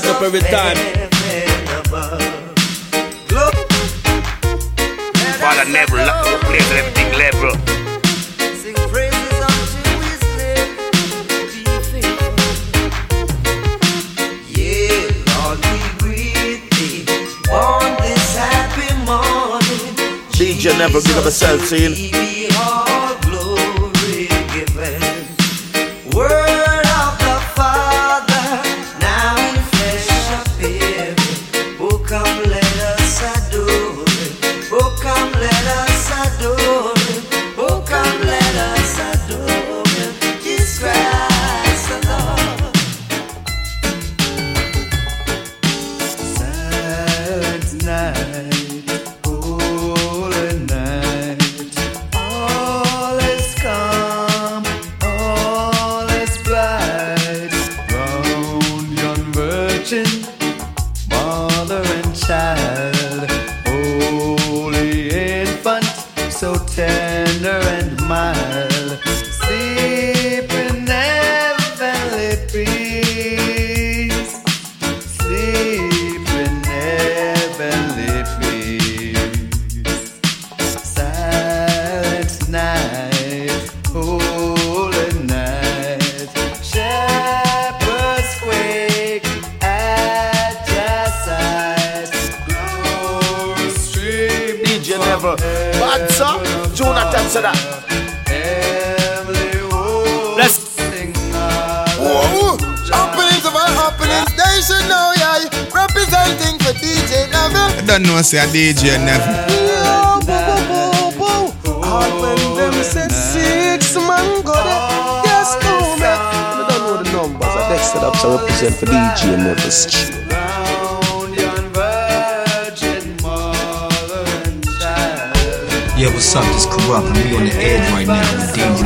charge up every time. Father never lock place everything level. DJ never give up a cell scene. say a DJ never. Set up to represent for DJ Memphis. Yeah, what's up? This corrupt, and we on the edge right now.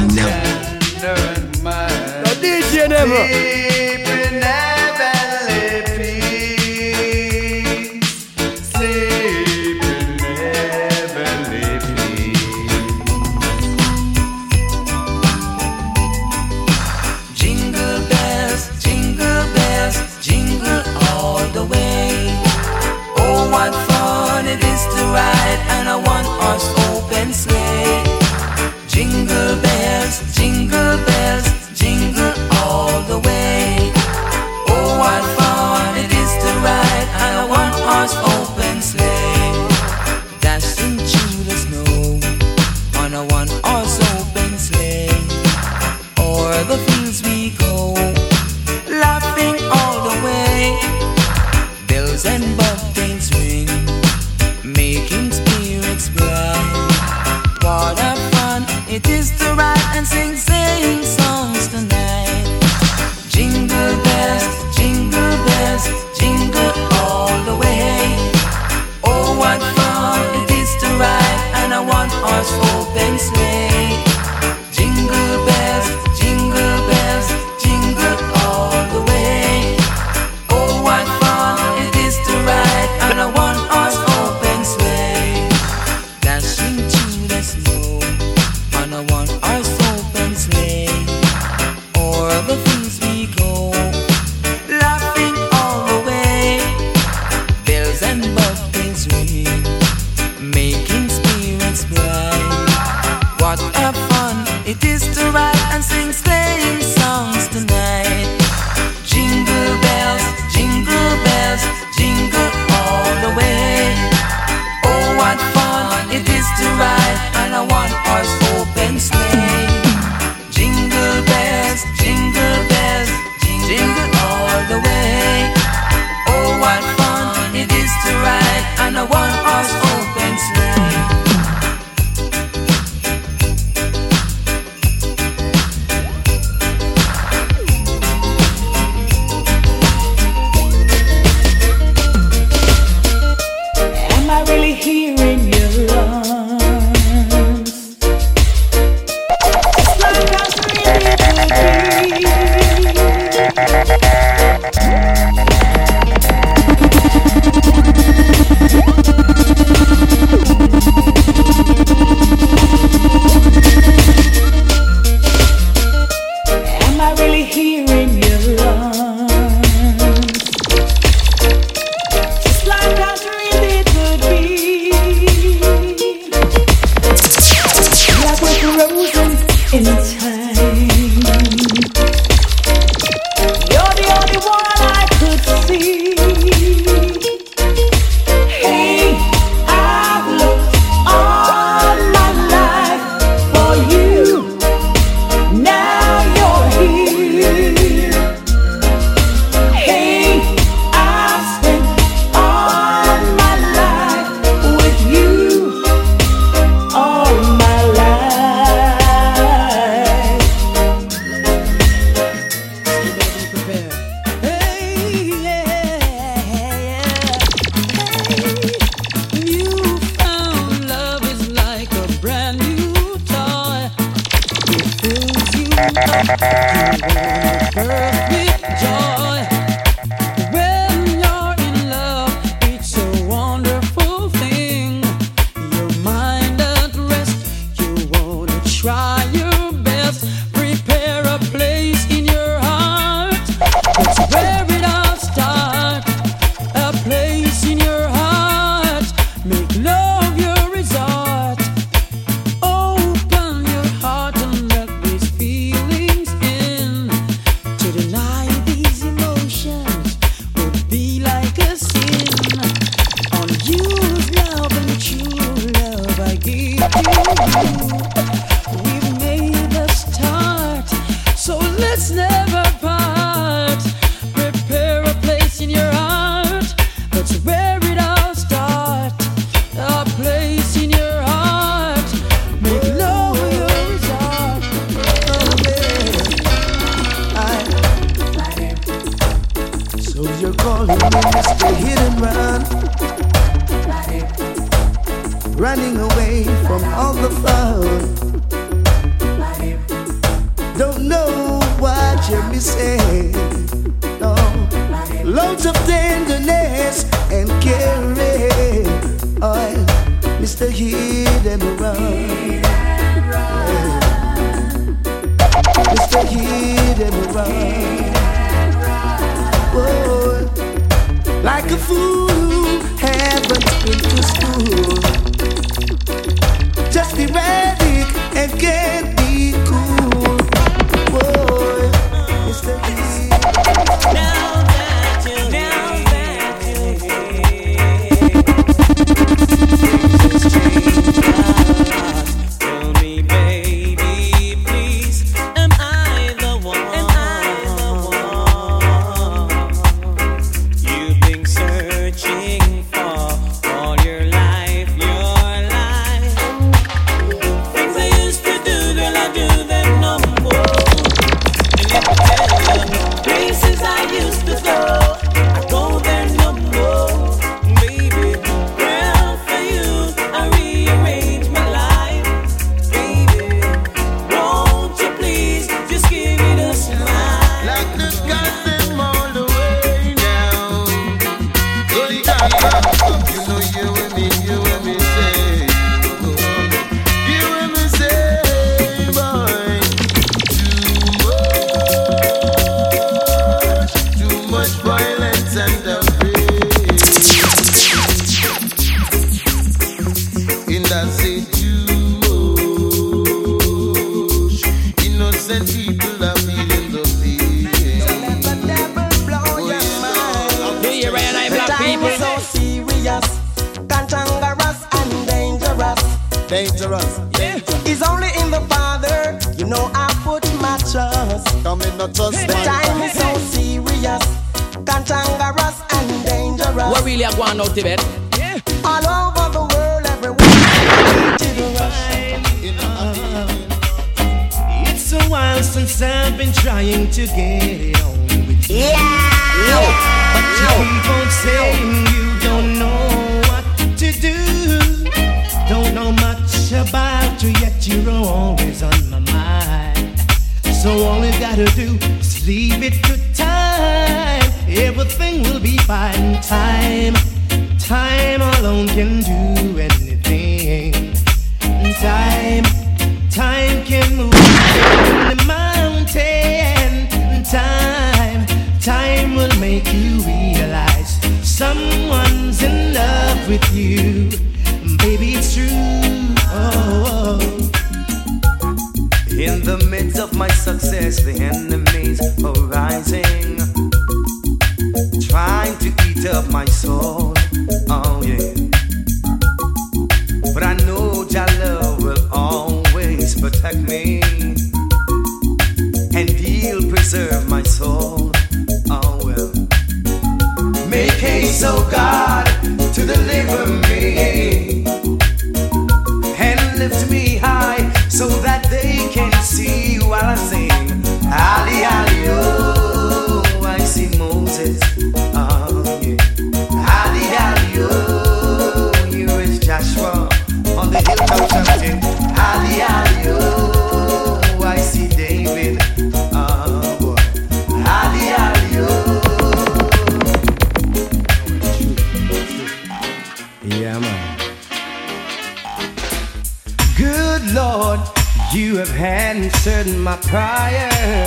You have answered my prayer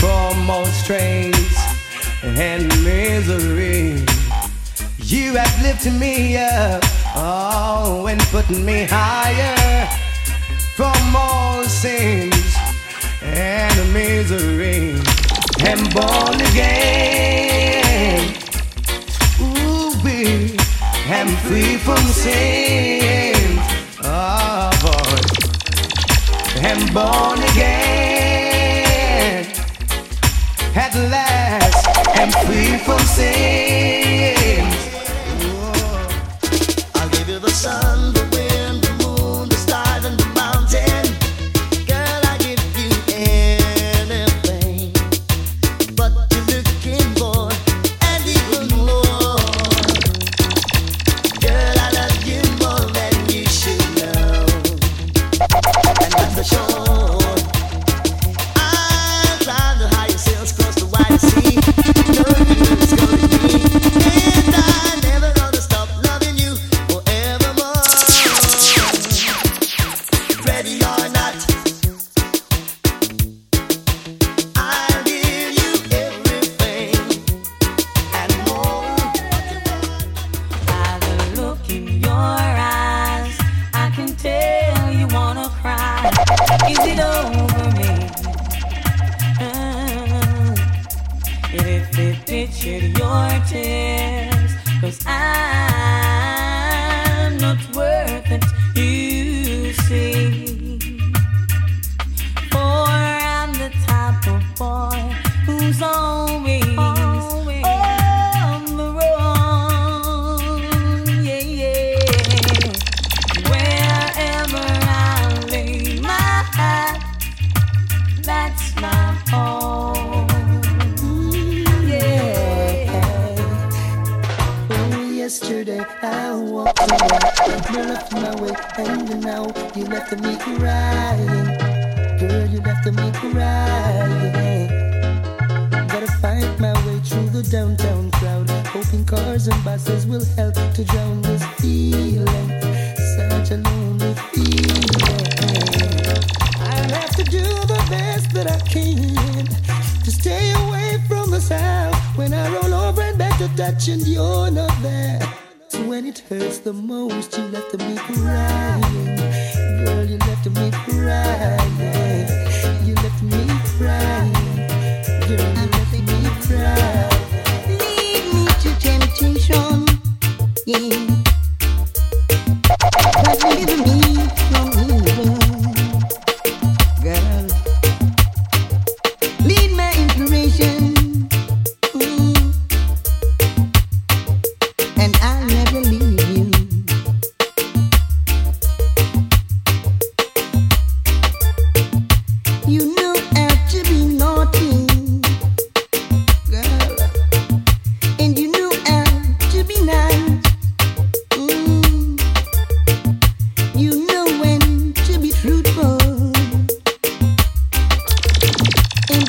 for more strains and misery. You have lifted me up, oh, and put me higher from all sins and misery. I'm born again. Ooh, we am free from sin. and born again. At last, and free from sin.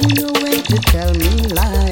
you when to tell me lies.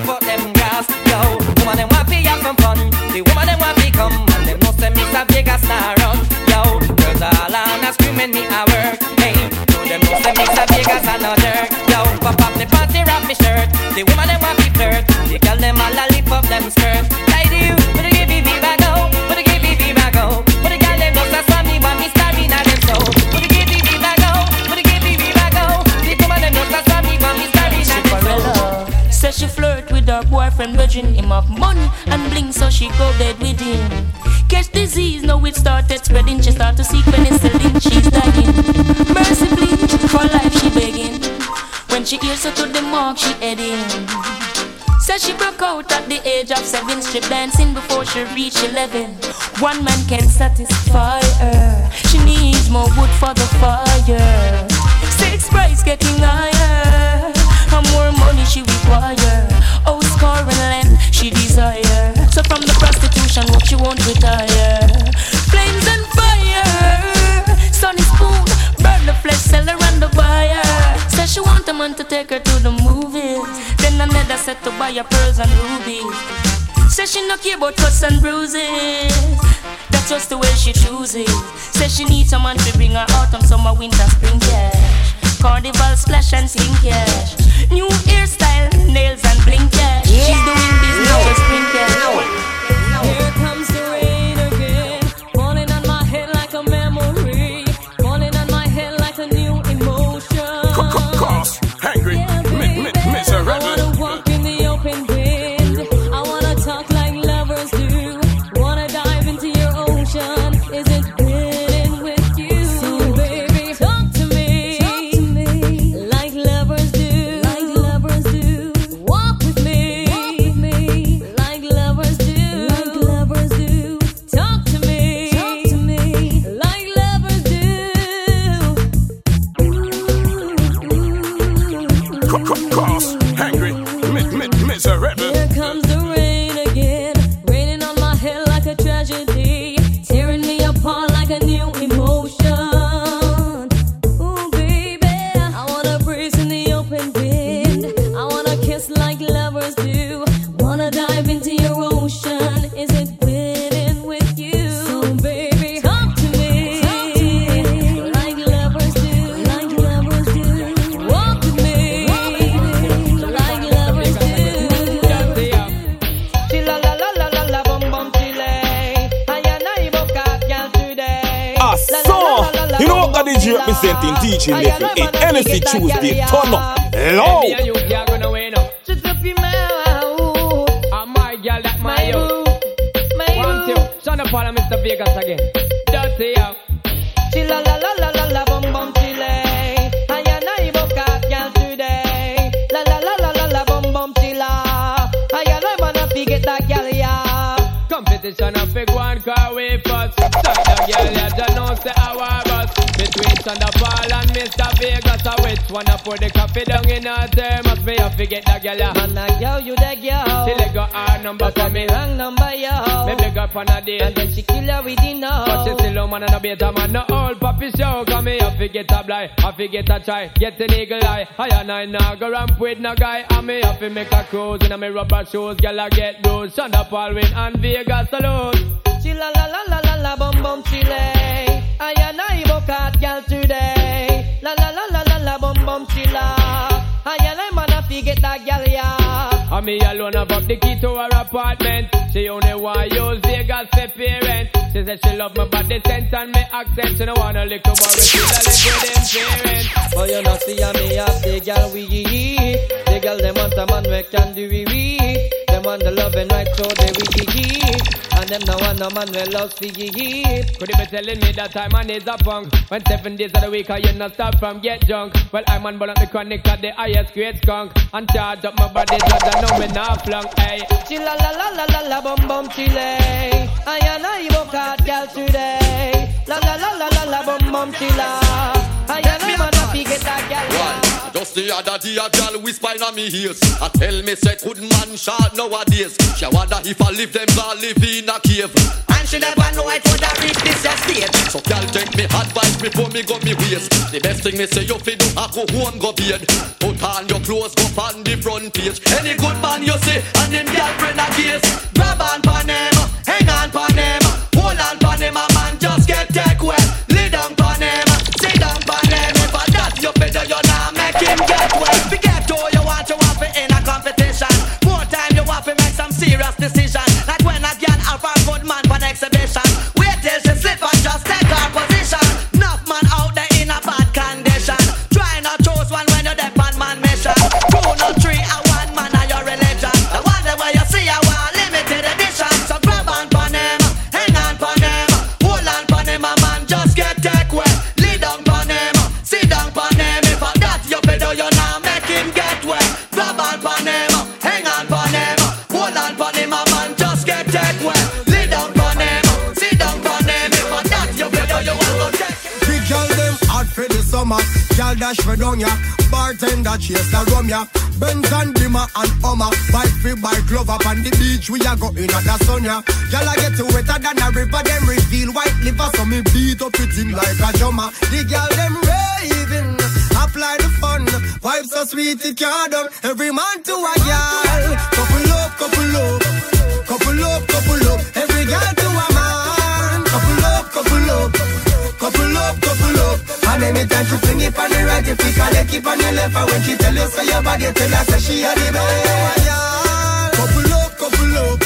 Me just up out them grass, yo. Woman them want to have some fun, the woman them want to come and them know say me a Vegas now run, yo. Girls all on a screaming me a work, hey. So them know say me a Vegas and no dirt, yo. Pop up the panty, wrap me shirt. The woman them want to flirt, the girl them all a lift up them skirt. I do, but they give me back go, but they give me back go. But the girl them just a slam me when me staring at them so. But they give me back go, but they give me back go. The woman them just a slam me when me staring at them so. Says she flirt with her boyfriend, virgin him of money and bling, so she go bed with him. Catch disease, now it started spreading. She start to seek penicillin, she's dying. Mercifully, for life she begging. When she hears her to the mark, she heading. Says she broke out at the age of seven, strip dancing before she reached eleven. One man can satisfy her. She needs more wood for the fire. Six price getting higher. And more money she require. She desire. So from the prostitution, what she won't retire. Flames and fire. Sunny spoon, burn the flesh, sell her and the buyer. Says she want a man to take her to the movies. Then another set to buy her pearls and rubies. Says she no care about cuts and bruises. That's just the way she chooses. Says she needs someone to bring her autumn, summer, winter, spring cash. Carnival splash and sing cash. New hairstyle, nails and blink cash. She's doing business with spring cash. My, My you. boo. My One, boo. two. Shut up, Paul and Mr. Vegas again. Dirty, yeah. Chilla la la la la la bum bum chile. Competition of big one car way first. Start the girl, yeah, don't know say our bus. Between Thunder Paul and Mr. Vegas, I which one I put the coffee down in her thermos. Me I forget that girl, yeah. Man, that girl, you that girl. Till they got our number for me. Wrong number, yo. Me big up on a day. And then she kill her with the know. But she still a man and a beta man, no old puppy show. Come me, I forget a blind, I forget a try. Get an eagle eye, I and I now go ramp with no guy. And me have to make a cruise in a me rubber shoes. Girl, I get those. Sean da Paul win and Vegas alone. Chilla la la la la la bum bum chile. I and I book out girl today. La la la la la la bum bum chilla. I and I wanna forget that girl yeah. And me alone have up the key to her apartment. She only want use Vegas for parent. She said she love my body sense and me accent. She don't wanna lick the worry, she live with them parents. But you know see a me have the girl we The girl them want a man we can do we we. Them want the love and right so they we And them no want no man we love see Could you be telling me that I'm on is a punk? When seven days of the week I you not stop from get drunk. Well I'm on but the chronic at the highest grade skunk. And charge up my body just I know me not flunk. Hey. Chilla la la la la la bum bum chile. I and I book out girl today. La la la la la la bum bum chilla. I and I wanna forget that girl. yeah. Just the other day a girl whisper in my ears. I tell me say good man short nowadays. She wonder if I live them or live in a cave. And she never know it would have reached this estate. So girl take me advice before me go me waist The best thing me say you fi do I go home go bed Put on your clothes go on the front page. Any good man you see and them girlfriend a case Grab on pon them, hang on pon them Hold on pon them a man just get take away Lay down him get wet Forget who you want, you want to in a competition. More time you want to make some serious decision. Summer. Girl dash for down ya. Bartender chase the rum ya. Benz and Bimmer and Hummer. Bike free bike glove up on the beach. We a go in at the sun ya. Girl I get to wetter than a river. Them reveal white liver. So me beat up it in like a drummer. The girl them raving. Apply the fun. Vibe so sweet it can't. Every man to a up, couple up. Couple up, couple up. Anytime she fling it on the right, you pick her leg, keep on the left. And when she tell you say your body, tell her say she a the best. Couple up, couple up.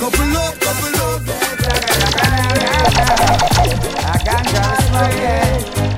Couple up, couple up. I got.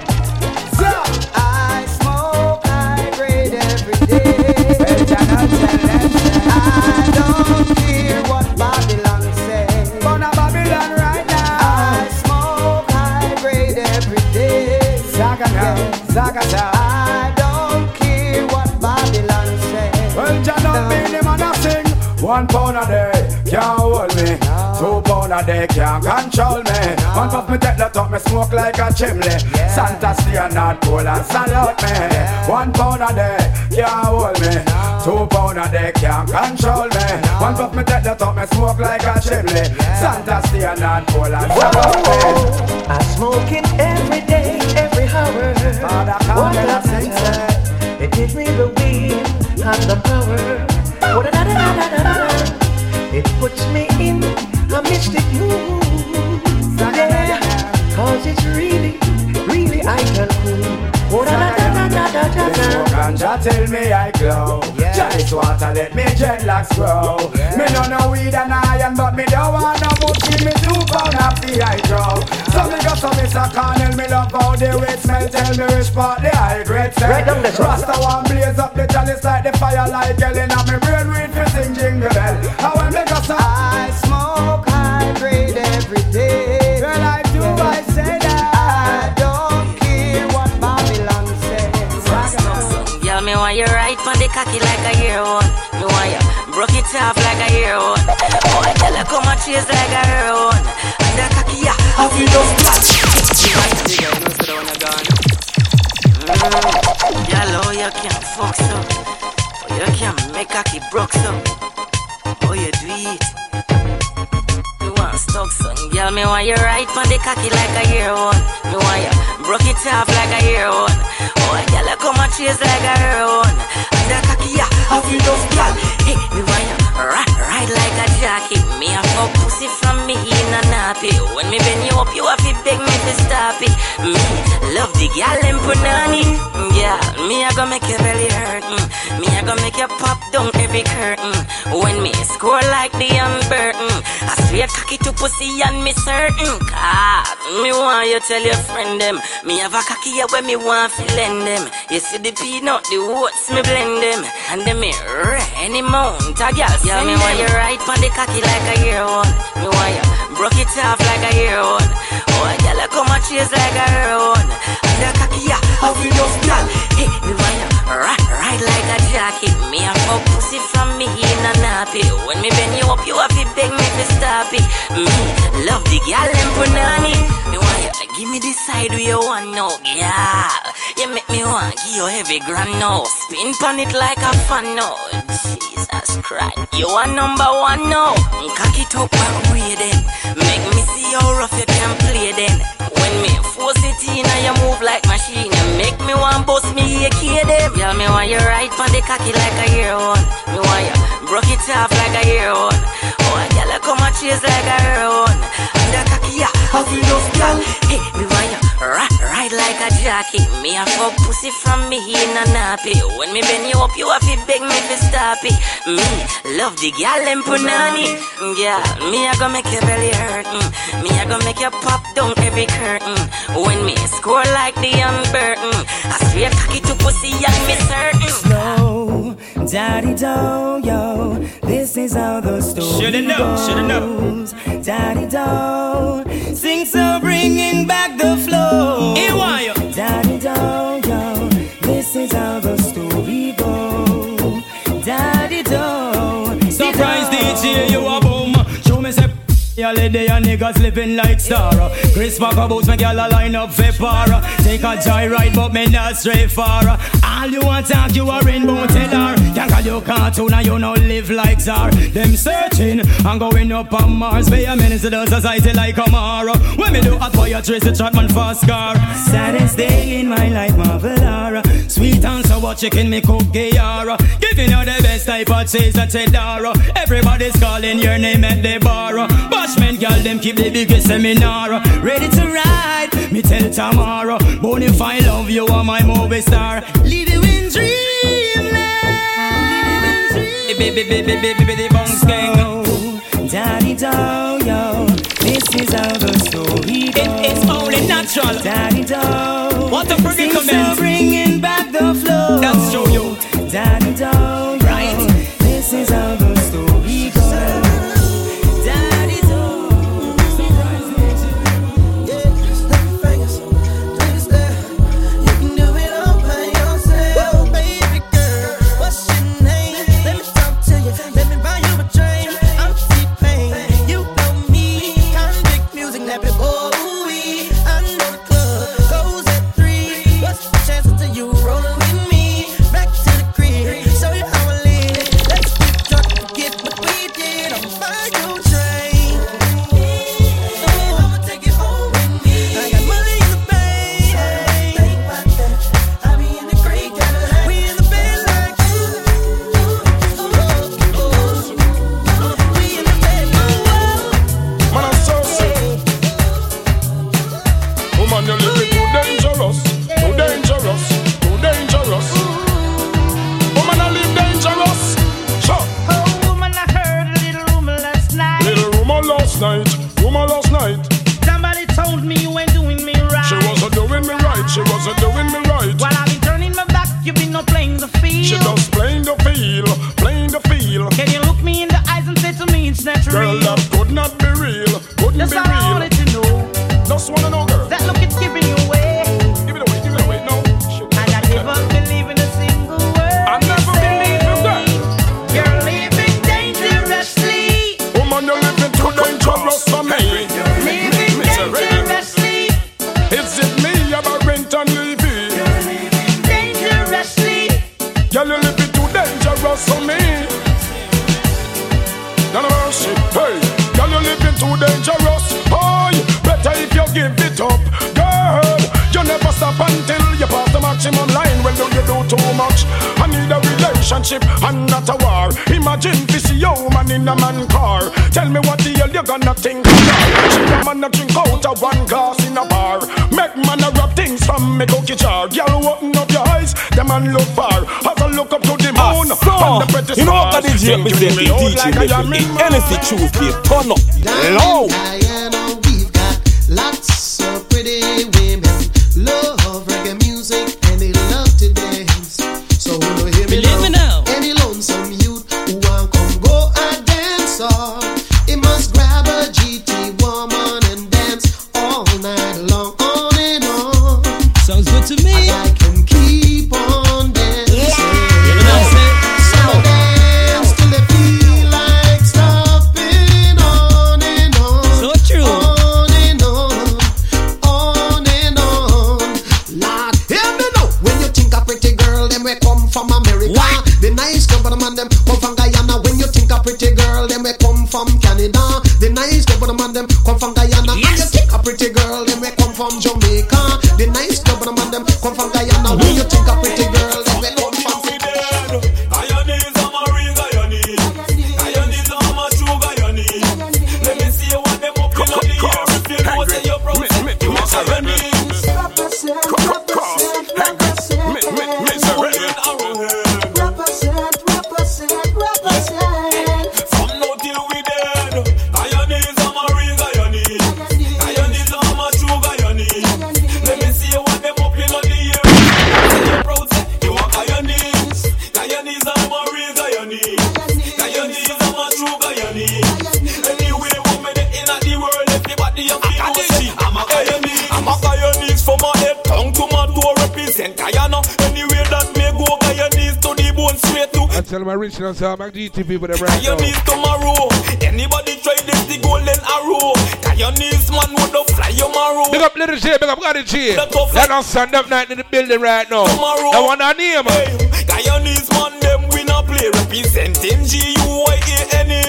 One pound a day can't hold me. Two pound a day can't control me. One puff me take the top, me smoke like a chimney. Santa stay North Pole and salute me. One pound a day can't hold me. Two pound a day can't control me. One puff me take the top, me smoke like a chimney. Santa stay North Pole and salute me. I smoke it every day, every hour. What a sunset. It gives me the weed and the power. Puts me in a mystic mood. Cause it's really, really I can cool. Oh, da da da The smoke ganja tell me I glow. Just water let me dreadlocks grow. Me no know weed and iron, but me don't want no booty. Me two pound of the hydro. So me go so me suck Cornell, me love how the weed smell. Tell me which part the high grade sell. Right down the. Rasta one blaze up the chalice like the fire like hell. Inna me brain weed fi sing jingle bell. How when me go so I smoke high grade it off like a hero. Oh, girl, you come and chase like a hero. And the cocky, yeah, how you just Mm, Girl, oh, you can fuck so. Oh, you can make cocky broke so. Oh, you do it. Son, girl, me want you right on the cocky like a hero. Me want you broke it off like a hero. Oh, girl, you come and chase like a hero. And the cocky, yeah, how you just girl. Hey, me want you right, right like a jockey. Me a fuck pussy from me in a nappy. When me bend you up, you have to beg me to stop it. Me love the girl in punani. Yeah, me a go make your belly hurt. Mm. Me a go make you pop down every curtain. When me score like the Burton, I swear cocky to pussy and me certain. God, me want you tell your friend them. Me have a cocky here when me want to lend them. You see the peanut, the oats, me blend them. And them me any mount, a Yeah, me want you right on the cocky like a hero. Me want you broke it off like a hero. Oh, girl, you come and chase like a hero. And the cocky, yeah, you just girl. Hey, me want you right, right like a jockey. Me a fuck pussy from me in a nappy. When me bend you up, you have to beg me to stop it. Me love the girl in punani. Me want give me this side where you want now, girl. You make me want give you heavy grand now. Spin pon it like a fan now. Jesus Christ, you are number one now. Cock it up and read it. Make me see how rough you can play then. When me force it in you move like machine, you make me want bust me a kid them. Girl, me want you right on the cocky like a hero. Me want you broke it off like a hero. Oh, girl, come and chase like a hero. And the cocky, yeah, how you just girl. Hey, me want you right, right like a jockey. Me a fuck pussy from me in a nappy. When me bend you up, you have to beg me to stop it. Me love the girl in punani. Yeah, me a go make your belly hurt. Mm. Me a go make you pop down every curtain. When me score like the Burton, I swear cocky to pussy and me certain. Slow, daddy do yo. This is how the story Shoulda know, shoulda know. Daddy do, sing so bringing back the flow. Here why you? Daddy do yo. This is how the story goes. Daddy do. Surprise DJ, you a boom. Show me say. Y'all lady and niggas living like star Chris Parker boots my gal a line up for para Take a joyride but me not stray far All you want talk you a rainbow teller Can't call you cartoon and you no live like czar. Them searching and going up on Mars. Pay a menace to the society like a Mara When me do hot fire trace the chat man fast car Saddest day in my life, Marvelara. Sweet and sour chicken me cook Gayara Giving you the best type of cheese that Cheddara Everybody's calling your name at the bar. Bashment girl them keep the biggest seminar. Ready to ride, me tell if I love you are my movie star. You in dreamland Baby, baby, baby, baby, bounce gang Daddy do yo. This is how the story goes. It is only natural Daddy do. What a Sing predicament. so bringing back the flow. That's true, yo. Daddy do. Right. This is how in in my from America. The nice couple man them come from Guyana. When you think a pretty girl, them we come from Canada. The nice couple of man them come from Guyana. And you think a pretty girl, them we come from Jamaica. The nice couple man them come from Guyana. Straight to I tell them I reach out to my GT them right now. Guyanese tomorrow. Anybody try this the golden arrow? Guyanese man would have fly your marrow. Big up Little J, big up Got J. Let us stand up night in the building right now. Tomorrow. That one I name. Guyanese man them we not play representing G-U-Y-A-N-A.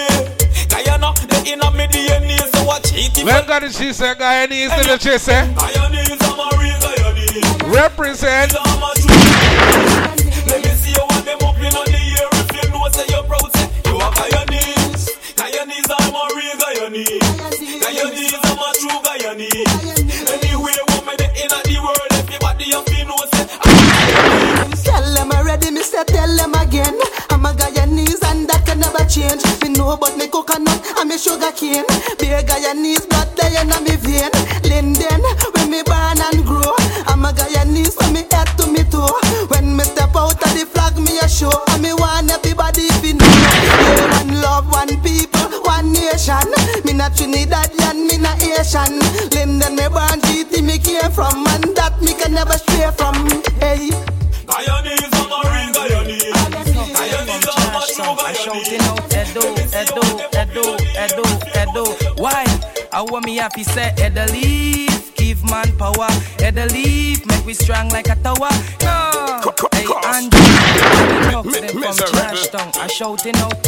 Guyana, they in a me DNA, so watch it if When Got J say Guyanese, Little J say. Guyanese, I'm a real Guyanese. Represent. About me coconut and me sugar cane. Be a Guyanese blood there in me vein. Me happy say Edo leaf, give man power. Edo leaf, make we strong like a tower. No, hey talk to them from Charleston. I shouting out.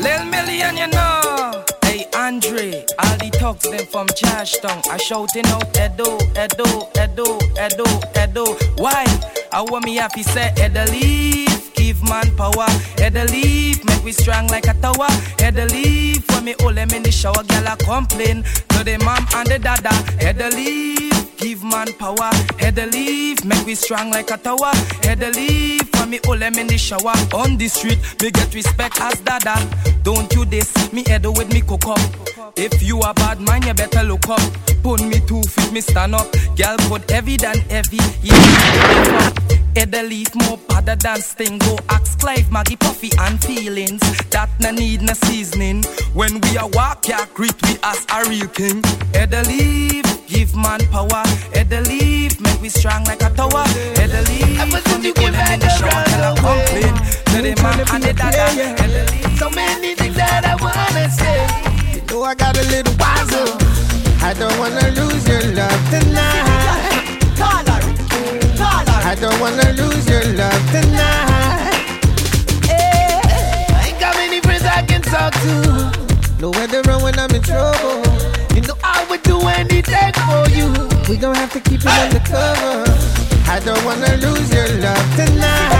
Lil Million, you know. Hey Andre, all the talks them from Charleston. I shouting out Edo, Edo, Edo, Edo, Edo. Why? I want me happy say Edo leaf, give man power. Leaf, make we strong like a tower. Edo leaf, when me oh, hold them in the shower, girl I complain to the mom and the dada. Edo leaf, give man power. Edo leaf, make we strong like a tower. Edo leaf, when me oh, hold them in the shower. On the street, me get respect as dada. Don't you this, me head with me cook up. If you a bad man, you better look up. Put me two feet, me stand up. Girl, put heavy than heavy. Yeah, Head a leaf more padder than stingo. Axe Clive, Maggie, Puffy, and feelings. That no need no seasoning. When we a walk, yeah, greet we as a real king. Head a leaf, give man power. Head a leaf, make we strong like a tower. Head a leaf, when we put them in the shower, tell a complain. To the man and the dada. Head a leaf. So many don't wanna lose your love tonight. Eh, I ain't got many friends I can talk to. Nowhere to run when I'm in trouble. You know I would do anything for you. We don't have to keep it undercover. I don't wanna lose your love tonight.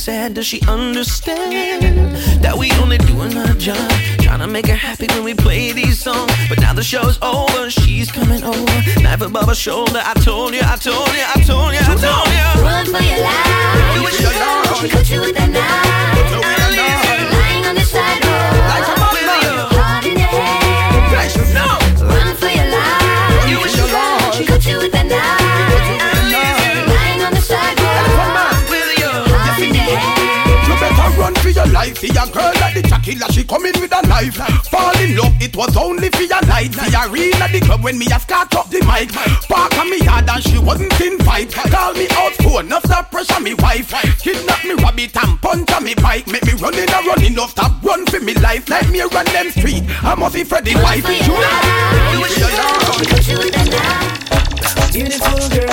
Sad, does she understand that we only doing our job? Trying to make her happy when we play these songs. But now the show's over, she's coming over. Knife above her shoulder, I told you, I told you, I told you, I told you. Run for your life. Do it, girl. She cut you with a knife. Lying on the sidewalk. For your life. See a girl like the Chakila, she come in with a knife. Fall in love, it was only for your night. See a real at the club when me a start up the mic. Park on me yard and she wasn't in fight. Call me out phone, no stop pressure me wife. Kidnap me rabbit and punch on me bike. Make me running and running, no stop run for me life. Let me run them street. I must be Freddy wife. You Beautiful girl,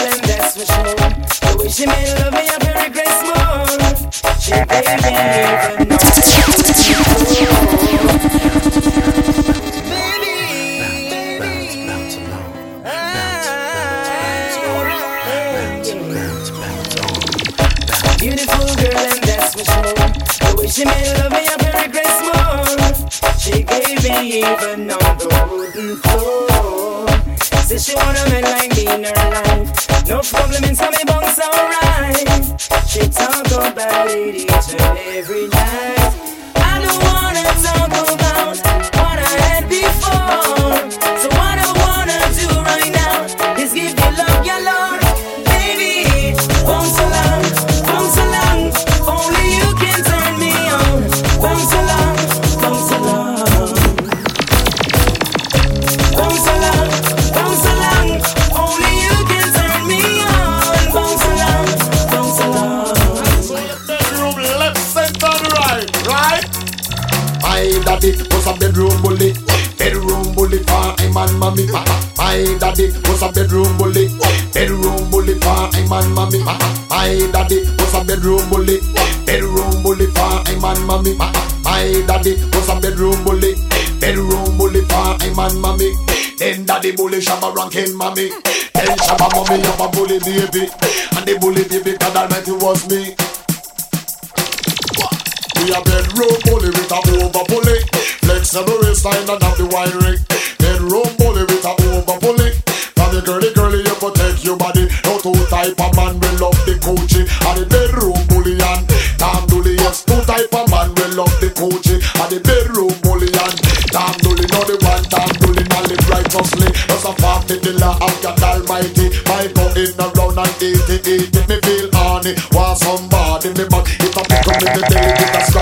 Says she want a man like me in her life. No problem in some it each and every night. a bedroom bully. Bedroom bully for him and mommy papa. My daddy was a bedroom bully. Bedroom bully for him and mommy papa. My daddy was a bedroom bully. Bedroom bully for him and mommy papa. My daddy was a bedroom bully. Bedroom bully for him and mommy. Then daddy bully shabba ranking mommy. Then shabba mommy have a bully baby. And the bully baby God Almighty was me. Me a bedroom bully with a over bully. Flexible waistline and have the wide ring. Bedroom bully with a over bully. From the girly girly you protect your body. No two type of man will love the coochie. And the bedroom bully and Tom dully. Yes, two type of man will love the coochie. And the bedroom bully and Tom dully. No the one Tom dully. Now live righteously. That's a fact in the law of God Almighty. My go in around and eat it, eat it. Me feel horny. Want somebody. Con mi mente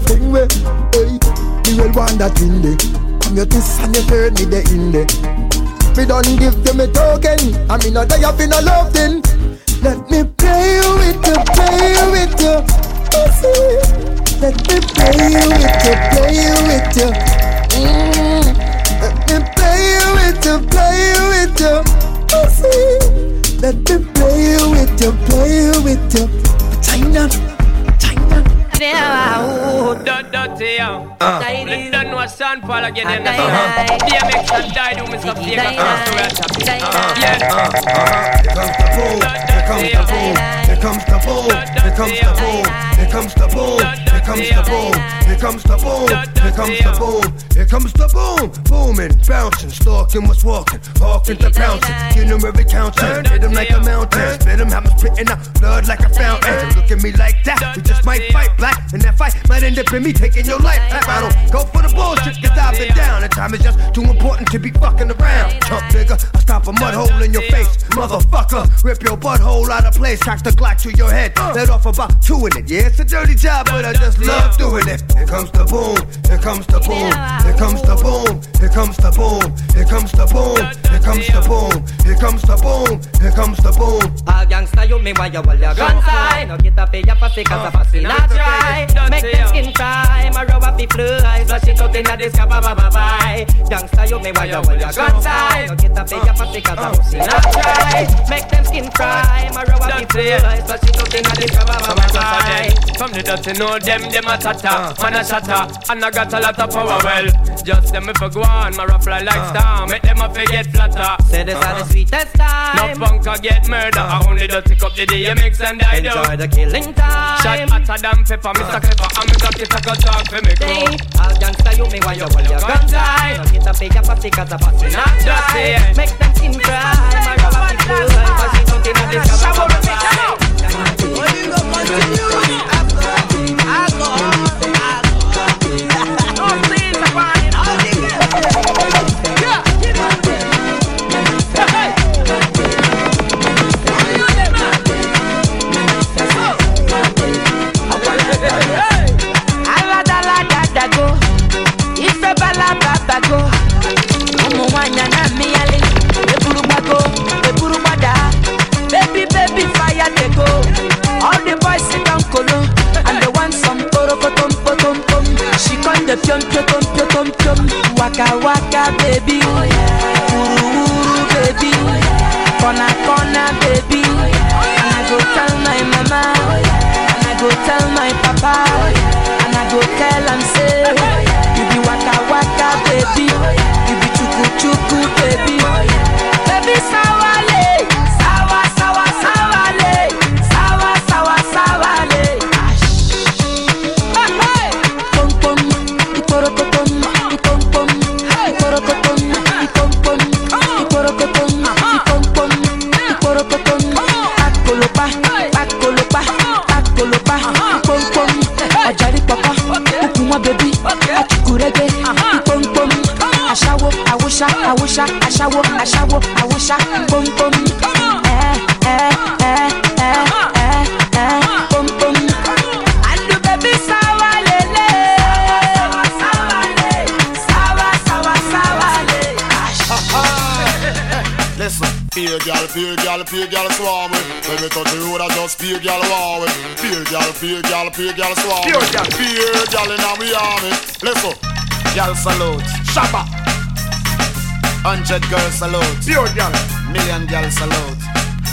fling where. Hey, the real one that in there. Come your twist and you turn me the in there. Me don't give them a token. I mean, not that you been a love then. Know Sean Paul again, them the song. DMX and die do me some favor, cause to real top. Yeah. Here comes the boom, here comes the boom, here comes the boom, here comes the boom, here comes the boom, here comes the boom, here comes the boom, here comes the boom, booming, bouncing, stalking what's walking, walking to pouncing, get them every counting, hit them like a mountain, spit them, have them spitting out blood like a fountain. Look at me like that, we just might fight black, and that fight might end up in me taking your life. I don't go for the bullshit, cause I've been down, and time is just too important to be fucking around. Chump nigga, Stop a mud hole in your face, motherfucker, rip your butthole out of place, crack the Glock to your head, let off about two in it. Yeah, it's a dirty job, but I just love doing it. Here comes the boom, here comes the boom, here comes the boom, here comes the boom, here comes the boom, comes the boom, here comes the boom, here comes the boom. All gangsta you me why you hold your guns high No get up in your pussy cause a pussy not dry Make them skin cry, my rub up the fly Flash it out inna the sky, bye bye bye bye Gangsta you me why you hold your guns high No get up in your pussy cause a pussy uh, not uh. dry Make them skin cry, my rub up the fly Flash it out inna the sky, bye bye bye bye From the dirty know them, them a tata Man a shatter, and I got a lot of power well Just them if I go on, my rough fly like ah. star. Make them a forget flatter. Say this are the sweetest time. No punker get murder. I only don't take up the DMX and I do Enjoy the killing time. Shot hotter than pepper, Mr. Clever And me got it, I got talk for me go. All gangsta you me why you hold your guns high No get up in your pussy cause a pussy not dry. Make them skin cry, my up the fly hundred girls salute. Pure gal. Million gal salute.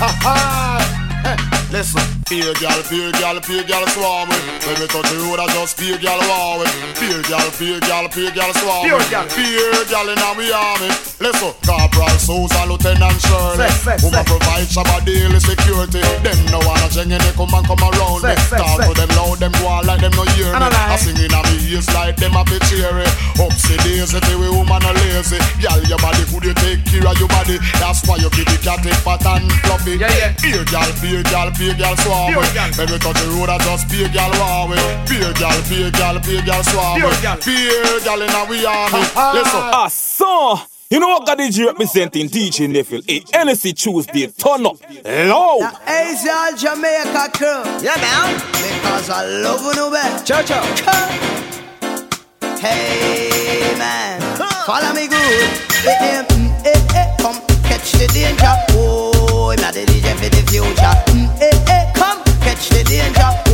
Ha ha. Hey, Listen, peer gal, peer gal, peer gal swarm with. When we touch the road, I just peer gal war with. Peer gal, peer gal, peer gal swarm Peer with. gal. Peer gal in our army. Listen, Corporal Susan, Lieutenant Shirley. Say, say, Woman say. provide Shabba daily security. Them no wanna change any come and come around me. Say, say, Talk to them loud, them go on like them no hear me. And I sing in a me ears like them a bit cheery. Up see days, if we woman a lady. crazy. Girl, your body could you take care of your body? That's why you give the cat a fat and fluffy. Yeah, yeah. Beer girl, beer girl, beer girl, suave. When we touch the road, I just beer girl, wow. Beer girl, beer girl, beer girl, suave. Beer girl in a we army. Listen. Ah, so. You know what God DJ representing DJ Neville? A Henny Tuesday, turn up loud. Ace all Jamaica crew. Yeah, man. Because I love you, man. Ciao, ciao. Hey, man. Follow me good. Mm, eh, eh. Come catch the danger. Oh, I'm the DJ for the future. Eh, eh. Come catch the danger.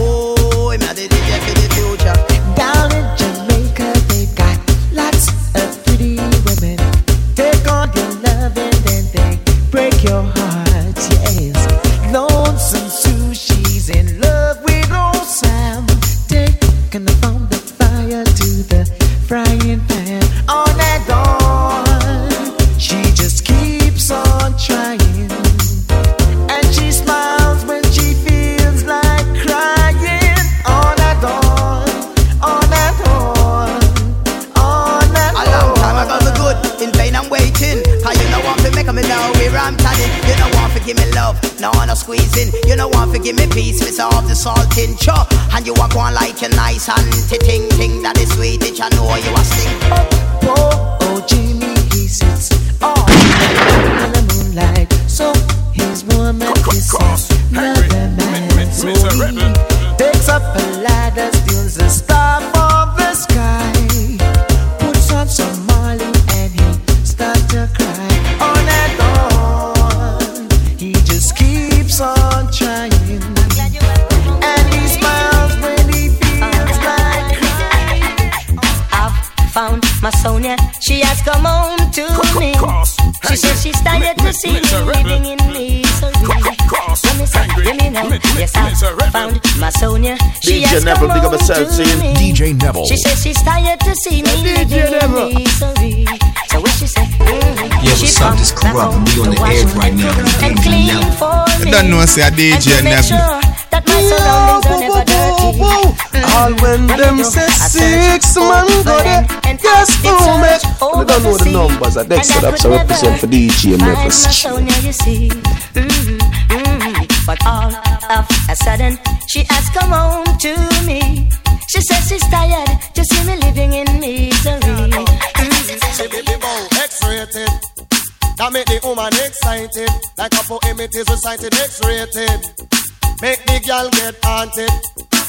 Want to make me know where I'm turning? You know want to give me love, no no squeezing. You know want to give me peace, miss off the salt in cho. And you are going like a nice auntie ting ting that is sweet, which I know you are sing. Oh, oh, Jimmy, he sits all in the moonlight. So his woman kisses another man. So he takes up a ladder, steals a star She says she's tired to see me living in misery. Let me say, let me know. Yes, I found my Sonia. She DJ has Neville, come big home to me. DJ Neville. She says she's tired to see me DJ living Neville. in misery. So what she say? Mm-hmm. Yeah, what's up? This corrupt. We on the edge right now. and clean for me. You don't know, I say And DJ to make sure that my surroundings are never dirty. All when them say six man go there, guess who make? You don't know the numbers. I think so that's a represent for DJ Find Neville. my Sonia, you see. Mhm, mhm. But all of a sudden, she has come home to me. She says she's tired to see me living in misery. Say baby bow, X-rated. That make the woman excited. Like a poem it is recited, X-rated. Make the girl get haunted.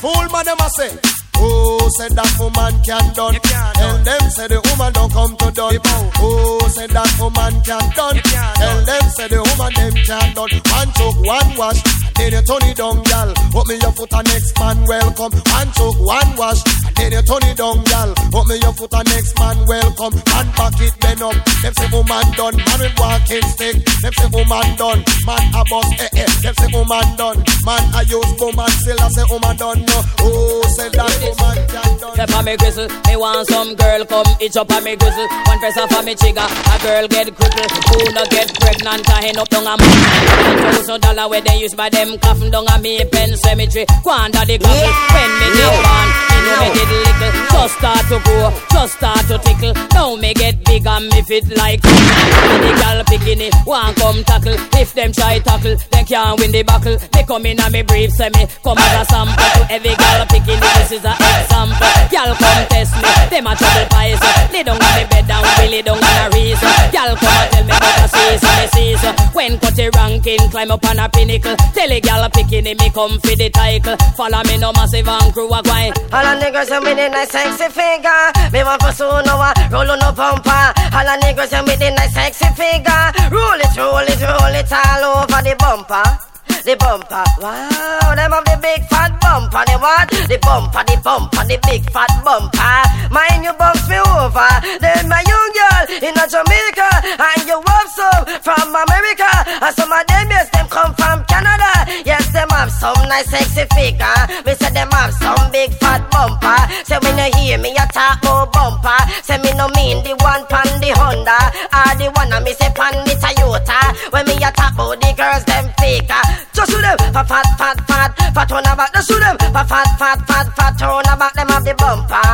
Fool man them a say. Oh, said that woman can't done. Tell them say the woman don't come to done. Oh, said that woman can't done. Tell them say the woman them can done. One took one wash, then you turn it down, gal. Put me your foot and next man welcome. One took one wash, then you turn it down, gal. Put me your foot and next man welcome. And back it then up. Them say woman done, man with walking stick. Them say woman done, man a bus eh eh. Them say woman done, man a use boom and still I say woman done no. Oh, say that woman can. Step on me gristle, me want some girl come itch up on me gristle. One press off on me trigger, a girl get crippled. Who no get pregnant, a hen up down a man. Thousand dollar where they use by them coffin down a me pen cemetery. Go under the gravel. When me get born, me know me get little. Just start to grow, just start to tickle. Now me get big and me fit like. The girl it, want come tackle. If them try tackle, they can't win the battle. They come in and me brief, me come as a sample to every girl picking it. This is a example. Girl come test me, them a trouble pies. Lay down on me bed down, we lay down on a reason. Girl come and tell me about a season, the season. When cut the ranking, climb up on a pinnacle. Tell a girl picking it, me come for the title. Follow me no massive and crew a grind. All the niggas them with the nice sexy figure. Me want pursue no one, roll on no bumper. All the niggas them with the nice sexy figure. Roll it, roll it, roll it all over the bumper. The bumper, wow, them have the big fat bumper, the what? The bumper, the bumper, the big fat bumper. Mind you bumps me over. Then my young girl in Jamaica, and you have some from America. And some of them, yes, them come from Canada. Yes, them have some nice sexy figure. Me say them have some big fat bumper. Say when you hear me, you talk more bumper. Say me no mean the one pan the Honda, or the one I me say pan the Toyota. When me a talk the girls, them faker. Just shoot them, fat, fat, fat, fat, fat on back. Just shoot them, fat, fat, fat, fat, fat on back. Them have the bumper,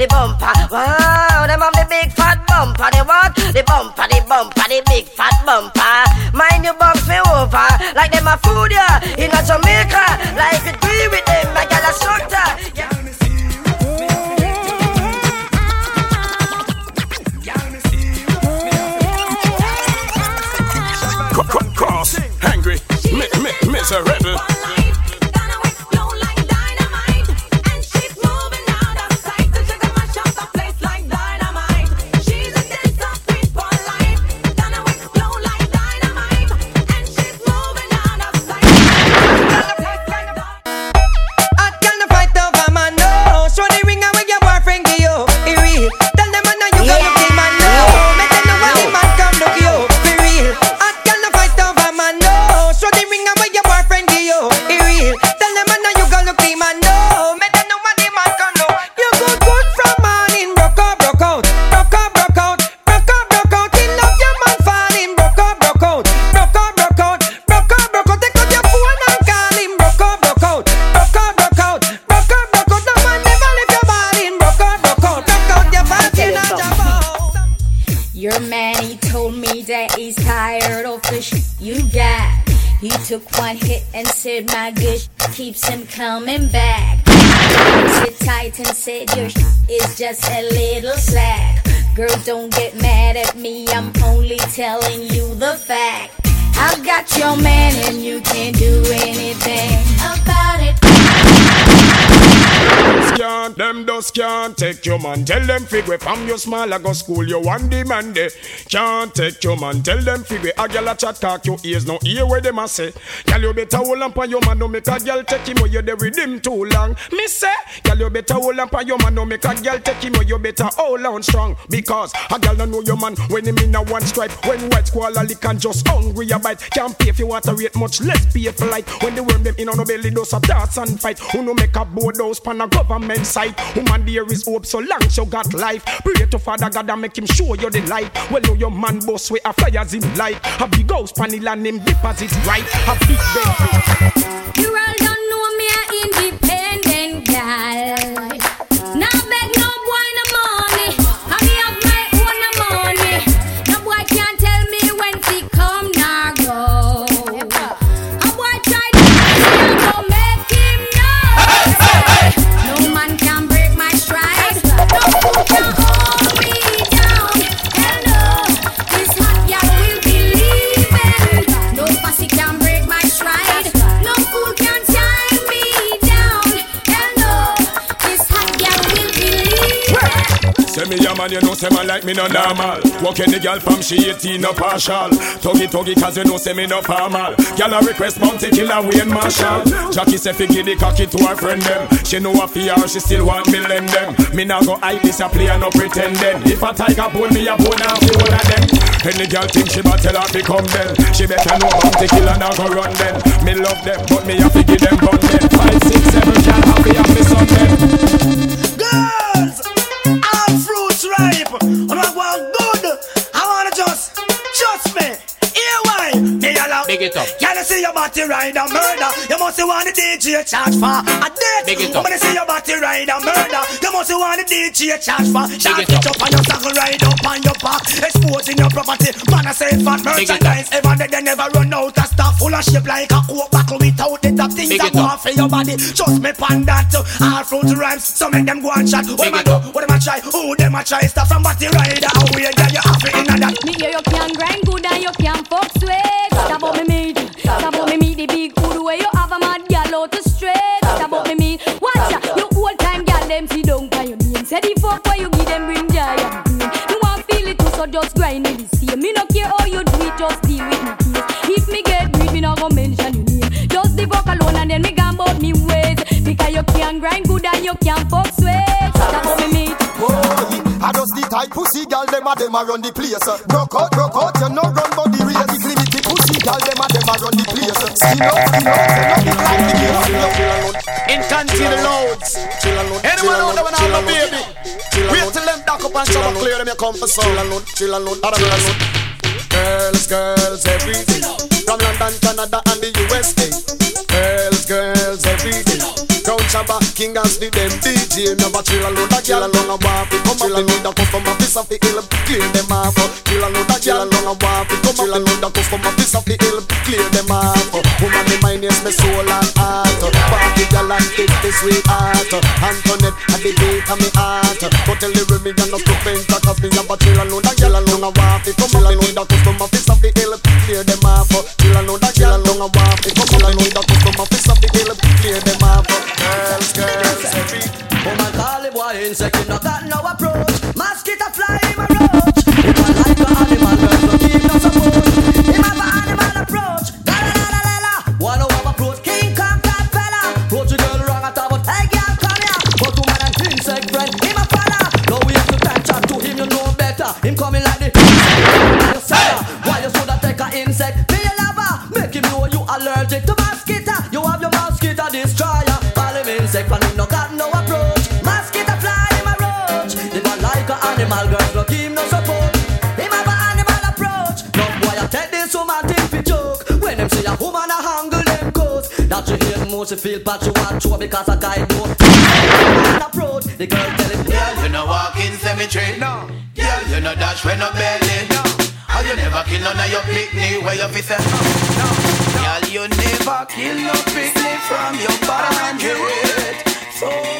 the bumper. Wow, them have the big fat bumper. The what? The bumper, the bumper, the big fat bumper. Mind you bumps me over like them a food ya in a Jamaica. Mi- miserable. Hot take your man. Tell them figure from your small I go school you one demand. Can't take your man. Tell them figure a gyal a chat talk your ears no hear what them a say. Gyal you better hold on your man no make a gyal take him or you there with him too long. Me say, gyal you better hold on your man no make a gyal take him or you better hold on strong because a gyal no know your man when him in a one stripe. When white squall a lick and just hungry a bite. Can't pay if you water rate much less pay for light. When the worm them in on no belly those a dance and fight. Who no make a board house pan a government site. Woman there is hope so long you got life. Pray to Father God and make him show you the light. Well know your man boss way a fires in light. A big house pan the land him deposit right. A big benefit. Man, you know, say man like me no normal. Walking the girl from she 18 no partial. Tuggy tuggy cause you know say me no formal. Girl a request Bounty Killer Wayne Marshall. Jackie say fi give the cocky to her friend them. She know a fear, she still want me lend them. Me now go hide this a play and no pretending. If a tiger bone me a bone and one of them. Any girl think she battle her become them. She better know Bounty Killer now go run them. Me love them, but me a fi give them bun them. Five, six, seven, girl happy and me son them. Big it up. Can I see your body ride a murder? You must want the DJ charge for a date. Big it up. When I see your body ride a murder, you must want the DJ charge for. Shot it it up. up on your saddle, ride up on your back, exposing your property. Man, I say fat Big it up. merchandise. Ever they, they never run out of stuff full of shape like a coke buckle without the top things Big that it up. want for your body. Trust me, pan that. All fruit rhymes, so make them go and chat. What Big them a it do? up. What them a try? Who them a try? Stuff from body rider. How we get you off it in that. Me hear you can grind good and you can fuck sweet. Stop about me meat, stop about me meat the big hood where you have a mad gal out the straight. Stop about me meat. Watch ya, you old time gal them see down by your name. Say the fuck where you give them bring joy and pain. Want feel it too, so just grind it the same. Me no care how you do it, just deal with me case. If me get greed, me no go mention your name. Just the fuck alone and then me gone about me ways. Because you can grind good and you can fuck sweet. Stop about me meat. Boy, I just the tight pussy gal, them a them a run the place. Broke out, broke out, you no run but the race. Canteen loads. Anyone out there when I'm a baby? Wait till them dock up and shower clear them you come for some. Other girls. Girls, girls, everything. From London, Canada, and the USA. Girls, girls, everything. Shabba King as the them DJ Never chill a load of gyal along a walk it Come up. In the customer piece of the hill Clear them off. Chill a load of gyal along a walk it Come up. In the customer piece of the hill Clear them off. Woman me mind yes me soul and heart. Party gyal and take the sweetheart Antoinette at the beat of me heart. But tell the me and not to paint Cause me. Have a chill a load of gyal along a walk Come up. In the customer piece of the hill Clear them off. Chill a load of gyal along a walk it Come up. In the customer the boy insect, You hear feel bad, you want to because a guy know. Approach. The girl tell him, Girl, you no walk in cemetery. No. Girl, you no dash when no belly. No. How you never kill none of your picnic where you fi say no. Girl, you never kill no picnic from your bandit. So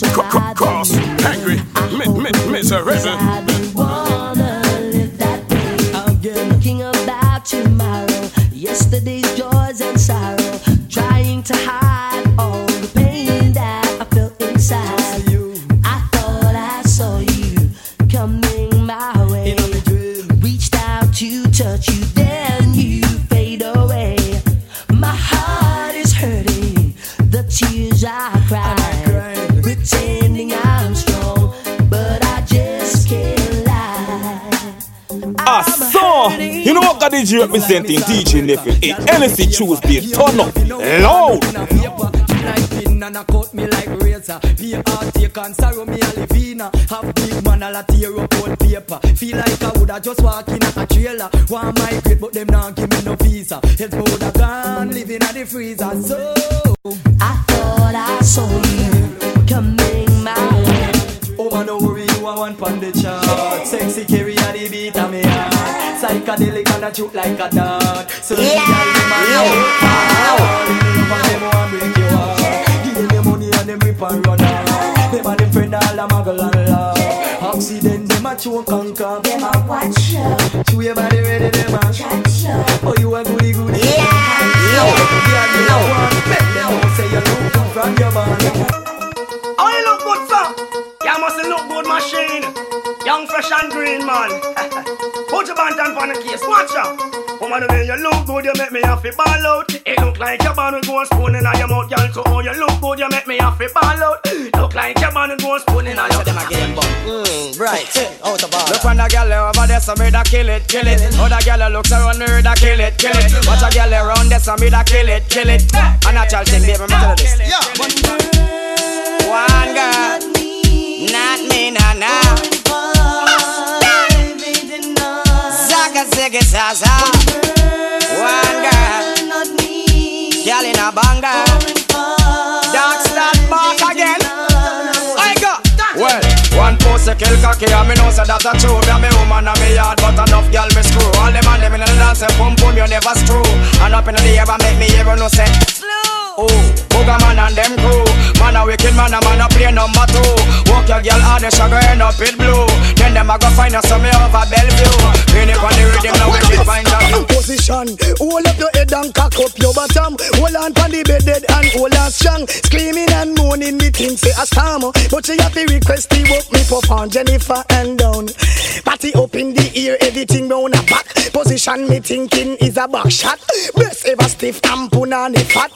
Cross, angry, mi- mi- miserable. You know what God is representing DJ Neville? Hey, Tuesday, turn up loud. And a cut me like razor. Be take and sorrow me a livina. Have big man la tear up old paper. Feel like I woulda just walk in a trailer. Want migrate but them not give me no visa. Else me woulda gone living at the freezer. So I thought I saw you coming my way. Oh man, don't worry, you are one pon the chart. Sexy carry a the beat of me heart. Psychedelic and a shoot like a dart. So the girl them a know how. Love and them want break your heart. Give them the money and them rip and run off. Them and them friend all a muggle and laugh. Accident them a choke and cough. Them a watch you. Chew your body ready them a chat you. Oh you a goody goody. Yeah. Yo. Yeah you know what? Make them know say you look good from your body. Oh, you look good, sir. You must look good, machine. Young, fresh, and green, man. Put your bantan on the case, watch out. Woman, the way you look good, you make me have to ball out. It look like your band with gold spoon in your mouth, girl. So, oh, you look good, you make me have to ball out. Look like your band with gold spoon in your mouth. again, Mm, right. Out of the ball. Look on the girl over there, so me da kill it, kill it. Other girl looks around me, da kill it, kill it. Watch a girl around there, so me da kill it, kill it. A natural thing, baby, me tell you this. One girl, not me, nah, nah. Zaga, ziggy, zaza. One girl, girl in a banger. Dark start back again. I got. Well, one pussy kill cocky and me know say that a true Me a me woman and me yard but enough gal me screw All them and them in the dance say pum pum you never screw And up in the air and make me ever know say Oh, booger man and them crew Man a wicked man a man a play number two Walk your girl hard the sugar end up it blue Then them a go find us some me over Bellevue Pin it on the rhythm now we can find a Position, hold up your head and cock up your bottom. Hold on pon the bed dead and hold on strong. Screaming and moaning, me think say a storm. But she have to request the work me pop on Jennifer and down. Party up in the ear, everything round a back. Position me thinking is a back shot. Breast ever stiff and punani fat.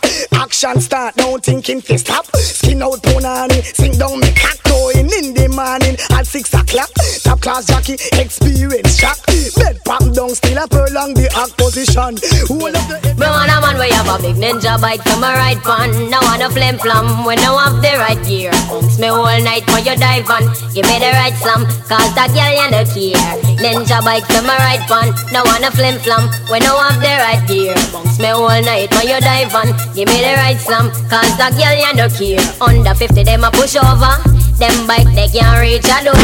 Action start now thinking fi stop. Skin out punani, sink down me cock going in the morning at six o'clock. Top class jockey, experience shock. Bed pop down still a prolong the act position. Hold up the Me want a man where have a big ninja bike to my ride pan. No want a flim flam when no have the right gear. Bounce me all night when you dive on. Give me the right slam, cause that girl you no care. Ninja bike to my ride pan. No want a flim flam when no have the right gear. Bounce me all night when you dive on. Give me the right slam, cause that girl you no care. Under 50 them a push over. Them bike they can't reach a door.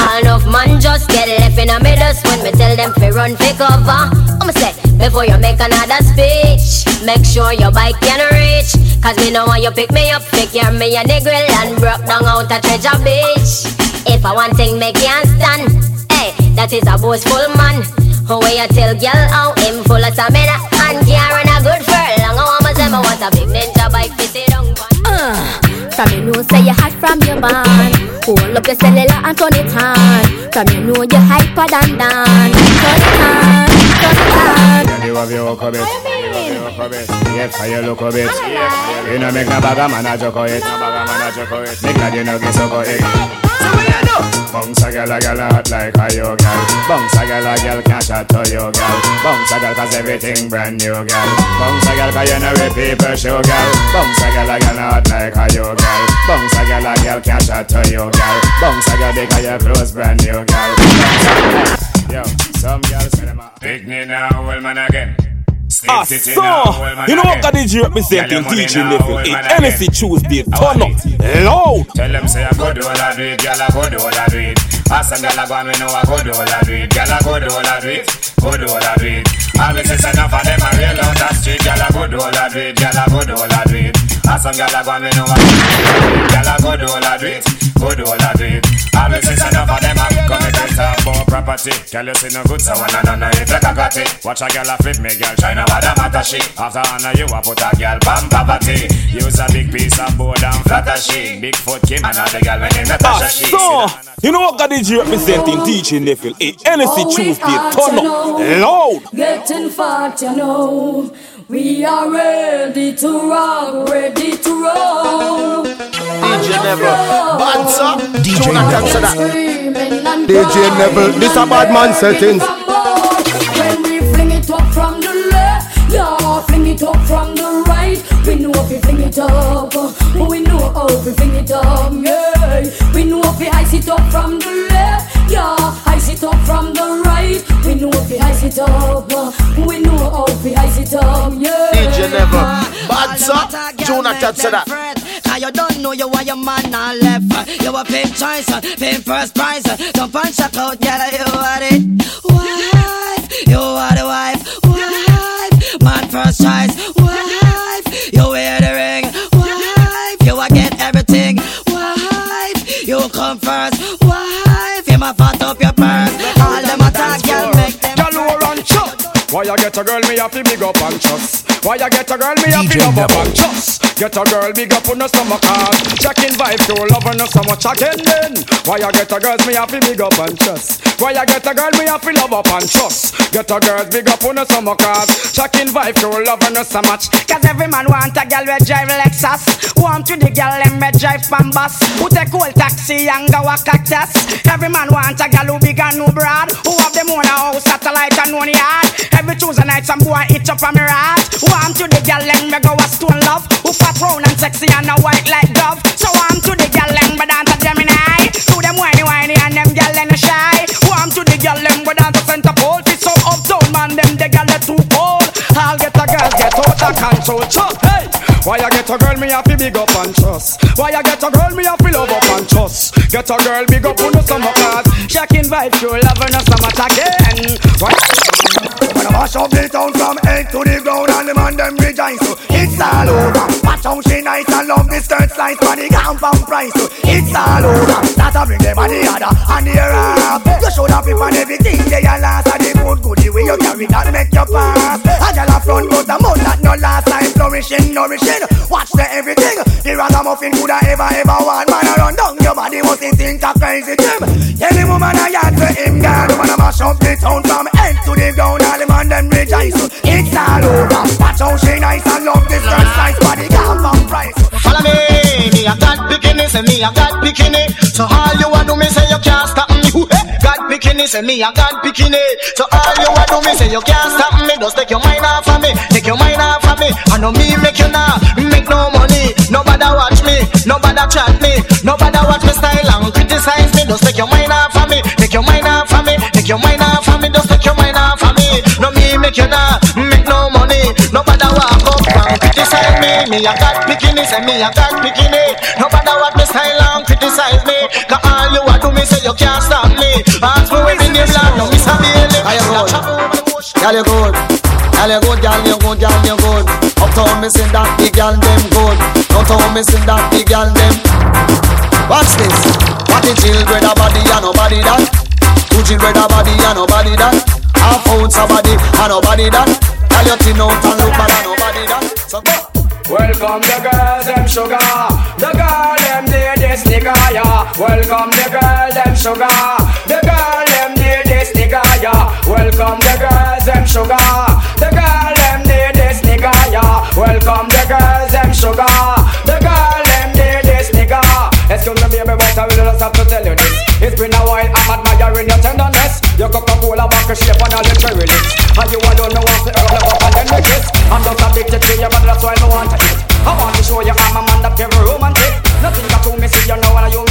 All enough man just get left in a middle when me tell them fi run fi cover. I'ma say before you make another speech, make sure your bike can reach. Cause me know when you pick me up, pick your me a the grill and broke down out a treasure beach. If I want thing me can't stand, hey, that is a boastful man. Who way you tell girl how him full of stamina and can't run a good furlong. I want me say me want a big ninja bike to sit down. Uh. From you know say you hot from your band Hold up your cellular and turn it on From you know you hyper than Dan Turn it on, turn it on Girl, you have your walk a bit. You have your walk a bit. Yes, how you look a bit. You know make no bag a man a joke it. No bag a man a joke it. Make that you know get so it. Bounce a girl, a girl hot like a yo girl. Bounce a girl, a girl can't shot to you girl. Bounce a girl 'cause everything brand new girl. Bounce a girl 'cause you know where people show girl. Bounce a girl, a girl hot like a yo girl. Bounce a girl, a girl can't shot to you girl. Bounce a girl because your clothes brand new girl. Yo, some girls say them a pick me now, old man again. Ah, so, you know what God DJ representing DJ Neville 8 Henny Tuesday, turn up, loud. Tell them say I go do all I do it, girl I go do all I do it. Ask some girl I go and we know I go do all I do it, girl I go do all I do it, go do all I do it. All me say enough of them I real on that street, girl I go do all I do it, girl I go do all I do it. Ask some girl I go and we know I go do all I do it, girl I go do all I do it, go do all I do it. All me say enough of them I come to talk about property, girl you see no good so when I don't know if like I got it. Watch a girl a flip me, girl try now what the matter she. After honor you a put a girl bam poverty. Use a big piece of board and flatter she. Bigfoot Kim and all girl when him Natasha Ah, she. so, you know what God DJ representing DJ Neville 8 Henny Tuesday, turn up, loud. Getting fat, you know. We are ready to rock, ready to roll. DJ Neville, bad sir. DJ Jonathan said that. Screaming and DJ Neville, this a bad man settings. Fling it up from the right. We know if we fling it up, we know how we fling it up, yeah. We know if we ice it up from the left, yeah, ice it up from the right. We know if we ice it up, we know how we ice it up, yeah. DJ Neville, bad sir. Jonathan said that. Now you don't know you are your man not left. You a pimp choice, pimp first prize. Jump and shock out, yeah, you are it. Wife, you are the wife. Wife, man first choice. Wife, you wear the ring. Wife, you a get everything. Wife, you come first. Wife, you ma fat up your purse. All them attack, girl, make them. Run chop? Why you get a girl, me have to big up and trust. Why you get a girl, me have to DJ love up and trust. Get a girl, big up on the stomach card. Checking vibe, you love her so much again then. Why you get a girl, me have to big up and trust. Why you get a girl, me have to love up and trust. Get a girl, big up on the stomach card. Checking vibe, you love her so much. Cause every man want a girl we drive Lexus Want to the girl them we drive Pambas Who take old taxi and go a cactus Every man want a girl who big and no broad Who have them own a house, satellite and one yard Every Tuesday night some boy itch up on me rat Want to the girl them we go a stone love. Who fat round and sexy and a white like dove. So want to the girl them we dance a Gemini. To them whiny whiny and them girl them shy. Want to the girl them we dance a center pole. It's so uptown man them the they too cold I'll get a girl get out of control. Chuck, hey! Why you get a girl, me have to big up and trust. Why you get a girl, me have to love up and trust. Get a girl, big up on the summer cars. Shocking vibe, true love and so much again. Why? When I mash up the town from head to the ground and the man them rejoice so it's all over. Watch how she nice and love the skirt slice for the compound price so it's all over. That a bring them on the other and the up. You should have people and everything they a last and the good the way you carry that make your pass. A girl a front but the mouth that no last time flourishing, nourishing. Watch the everything. The ragamuffin could have ever ever want man a run down your body must think a crazy Jim. Any woman a yard for him girl, woman a mash up the town from head to the ground. All the man them rejoice. It's all over. Watch how she nice and love this girl size body compound price. Follow me, me a got bikini, say me a got bikini. So all you want to me say bikini, say me a God bikini. So all you a do me say you can't stop me. Just take your mind off of me, take your mind off of me. I know me make you now make no money. Nobody watch me, nobody chat me, nobody watch me style and criticize me. Just take your mind off of me, take your mind off of me, take your mind off of me. Just take your mind off of me. No me make you now criticize me. Me a got bikini, say me a got bikini. Nobody watch me style and criticize me. Cause all you a do me say you can't stop me. Ask me when me name land, no me How you good? Girl you good. Girl you good, girl you good, girl you good. Uptown me sing that the girl them good. Downtown me sing that the girl them. Watch this. What the children a body and nobody that. Two children a body and nobody that. Half ounce a body and nobody that. Girl you thin out and look bad and nobody that. So go. Welcome the girls, them sugar. The girl, them need this nigga, yeah. Welcome the girl, them sugar. The girl, them need this nigga, yeah. Welcome the girls, them sugar. The girl, them need this nigga, yeah. Welcome the girls, them sugar. But I will just have to tell you this. It's been a while, I'm admiring your tenderness. Your Coca-Cola back shape and all your cherry lips. And you alone know want to earn up and then we kiss. I'm just addicted to you, but that's why I don't want to. I want to show you I'm a man that very romantic. Nothing got to me, see you know when you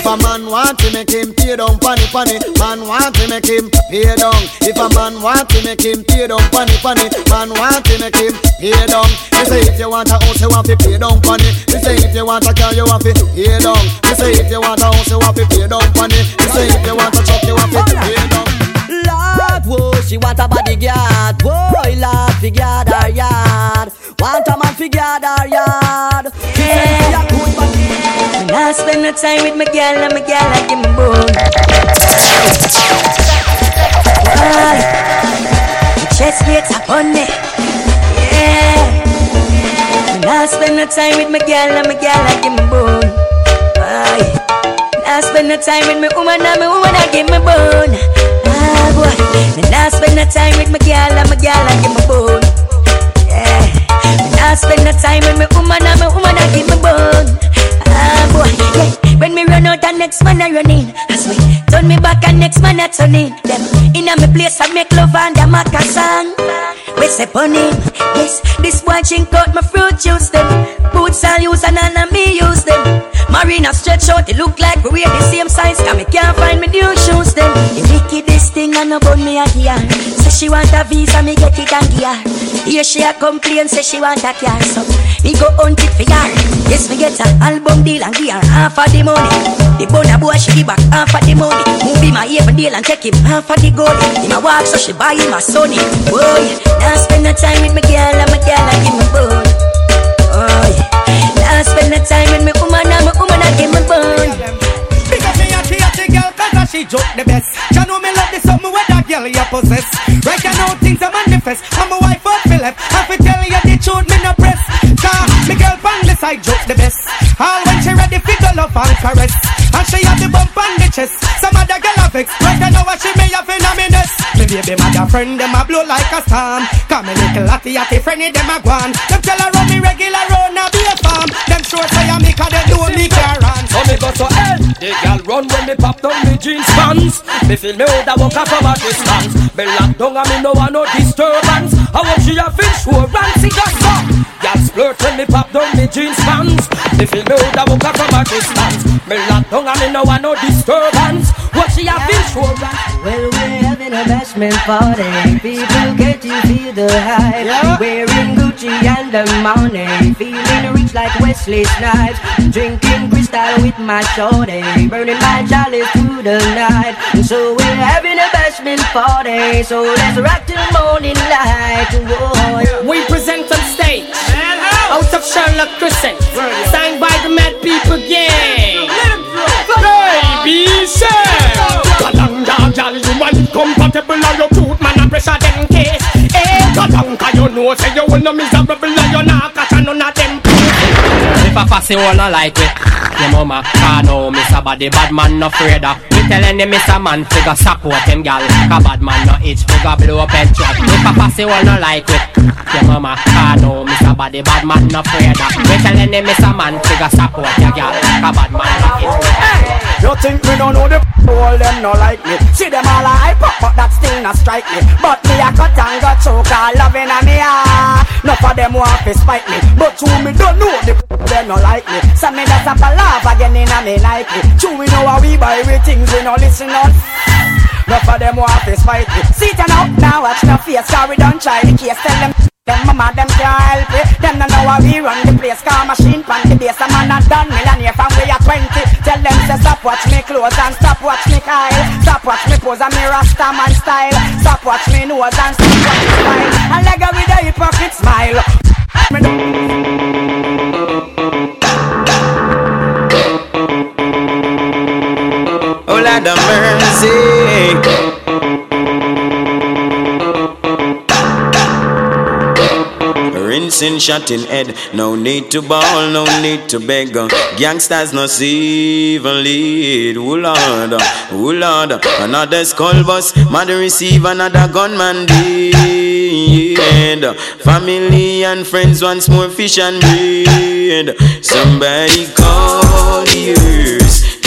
If a man want to make him pay down funny funny, man want to make him pay down. If a man want to make him pay down funny funny, man want to make him pay down. Me say if you want a house, you want to pay down funny. Me say if you want a car, you want to pay down. Me say if you want a house, you want to pay down funny. Me say if you want a truck, you want to pay down. Lord, whoa, she want a bodyguard. Whoa, Lord, fi guard her yard. Want a man fi guard her yard. Spend the time with my girl and my girl I give me bone? My chest beats upon me. Yeah. I spend the time with my girl and my girl I give me bone? When I spend the time with my woman and my woman I give me bone Ah boy. When I spend the time with my girl and my girl I give me bone Yeah. When I spend the time with my woman and my woman I give me bone boy, yeah. When me run out, the next man I run in. I swear, turn me back and next man I turn in. Them in a me place I make love and a make a song. We say on him, yes. This boy drink out my fruit juice them. Boots I use and none of me use them. Marina stretch out, it look like we wear the same size. Cause me can't find me new shoes them. The this thing I know about me a gear. Say she want a visa, me get it and gear. Here she a complain, say she want a car. So me go hunt it for her. Yes, me get an album deal and give her half of the money. The bonner boy she give back half of the money. Movie my ear deal and take him half of the gold. Him a walk so she buy him a sonny. Boy, now spend the time with me girl and my girl and give me bone. Oh. Now spend the time with me woman and my woman and give me bone. Because me a theatre girl cause she joke the best You know me love this something where that girl you possess Right now things are manifest I'm a wife of Philip caress. And she have the bump on the chest. Some other girl have vex. Right now what she me a phenomenous Me baby mother friend them a blow like a storm. Come me little atty atty friend them a gone Them tell her run me regular round a be a farm. Them sure say I make her they do me care on So me go so hell. The girl run when me pop down me jeans pants. Me feel me a walk a from a distance Me lock down and me no want no disturbance. I want she have insurance It just stop Girl splurt when me pop down me jeans pants Me feel me out a a from a distance Me lock down and me no want no disturbance What she have been insurance Well, we're having a bashment party. People get to feel the hype. Wearing Gucci and the money. Feeling rich like Wesley Snipes. Drinking crystal with my shorty. Burning my chalice through the night. So we're having a bashment party. So let's rock till morning light. Whoa. We present on stage Out of Sherlock Crescent. Signed by the Mad People Gang Baby say Kalanga gal you man compatible and your cute man a pressure them case Eh Kalanga you know say you will no miserable. And you not catch none of them If a fussy wanna like it, your mama can't know Miss a body bad man no afraid of. Me telling them Miss a man figure support him gal. Cause bad man no itch figure blow up head truck. If a fussy wanna like it, your mama can't know Miss a body bad man no afraid of. Me telling them Miss a man figure support your gal. Cause bad man no You think me don't know the all them no like me See them all a hype up but that still not strike me But me a cut and got choke all loving a me ah No for them want to spite me But who me don't know the them no like me So me have a laugh again in a me Nike True we know how we buy we things we no listen on Enough of them want to spite me See it now, now watch no face we don't try the case Tell them them mama, them can't help it. Them don't know how we run the place. Car machine pan the base. A man a done millionaire from we are 20. Tell them say stop watch me clothes and stop watch me Kyle. Stop watch me pose and me rasta man style. Stop watch me nose and stop watch me smile. And leg with a hypocrite smile. Lord of mercy. Rinsing, shot in head. No need to ball, no need to beg. Gangsters no see even lead. Oh Lord, oh Lord. Another skull bus, mother receive another gunman dead. Family and friends once more fish and bread. Somebody call earth.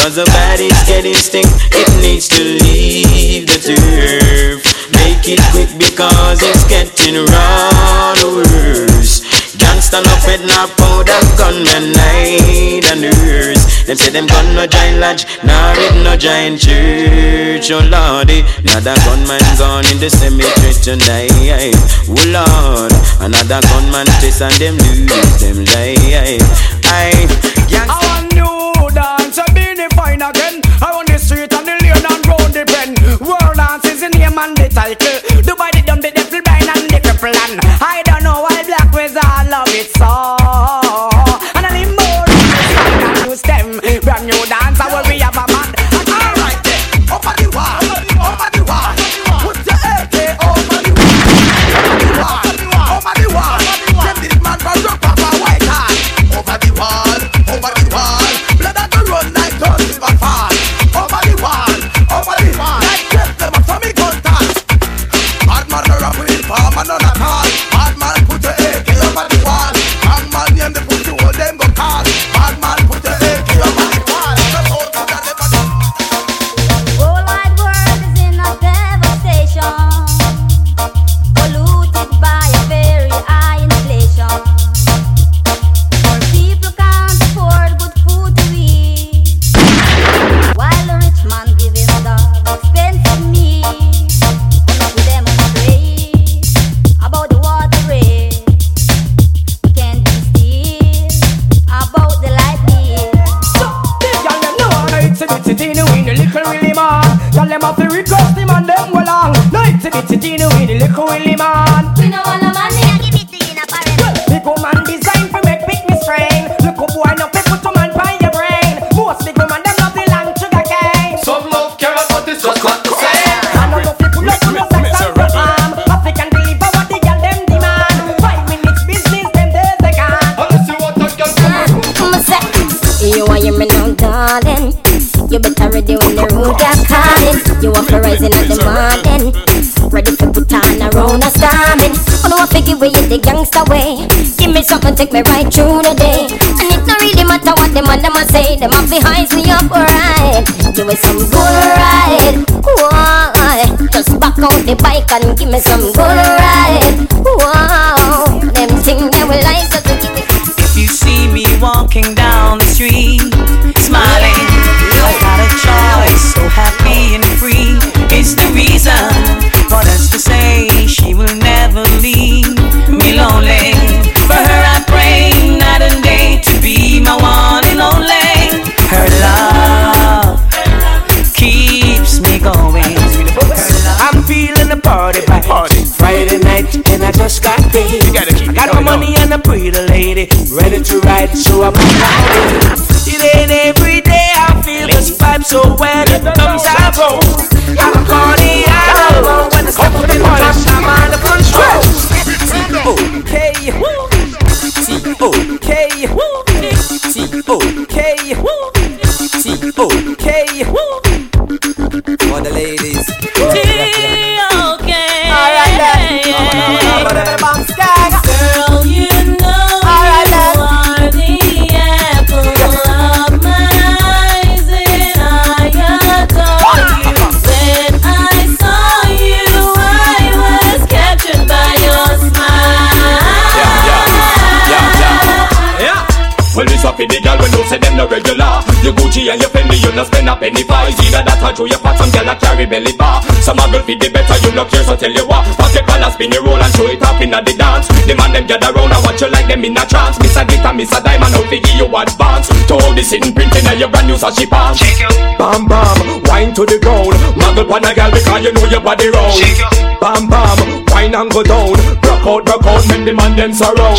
Cause the body's getting stink, it needs to leave the turf. Make it quick because it's getting run worse. Gangsta no fed no powder, gunmen night and nurse. Them say them gun no giant lodge, nah it no giant church. Oh lordy, another gunman gone in the cemetery tonight. Oh lord, another gunman chase and them lose them life. I, I title. Dubai the dumb, the devil blind and the cripple and I don't know why black all love it so. Way you the gangsta way. Give me something, take me right through the day. And it don't really matter what them and them say. Them have behind me up alright. Give me some good ride. Why? Just back out the bike and give me some good ride. Just. You gotta keep I got my money and a pretty lady ready to ride, so I'm on It ain't every day I feel this vibe, so when it comes I go. I'm a party animal Gucci and your Fendi, you no spend a penny for. It's either that or through your pot, some girl a carry belly bar. Some a girl fit the better, you no care, so tell you what. Pop your collar, spin your roll and show it up inna the dance. The man them gather round and watch you like them in a trance. Miss a glitter, miss a diamond, out give you advance. To all this in printing and your brand new Sashi palm. Bam bam, wine to the ground. Muggle pon a girl because you know your body round. Bam bam, wine and go down. Rock out, rock out, make the man them surround.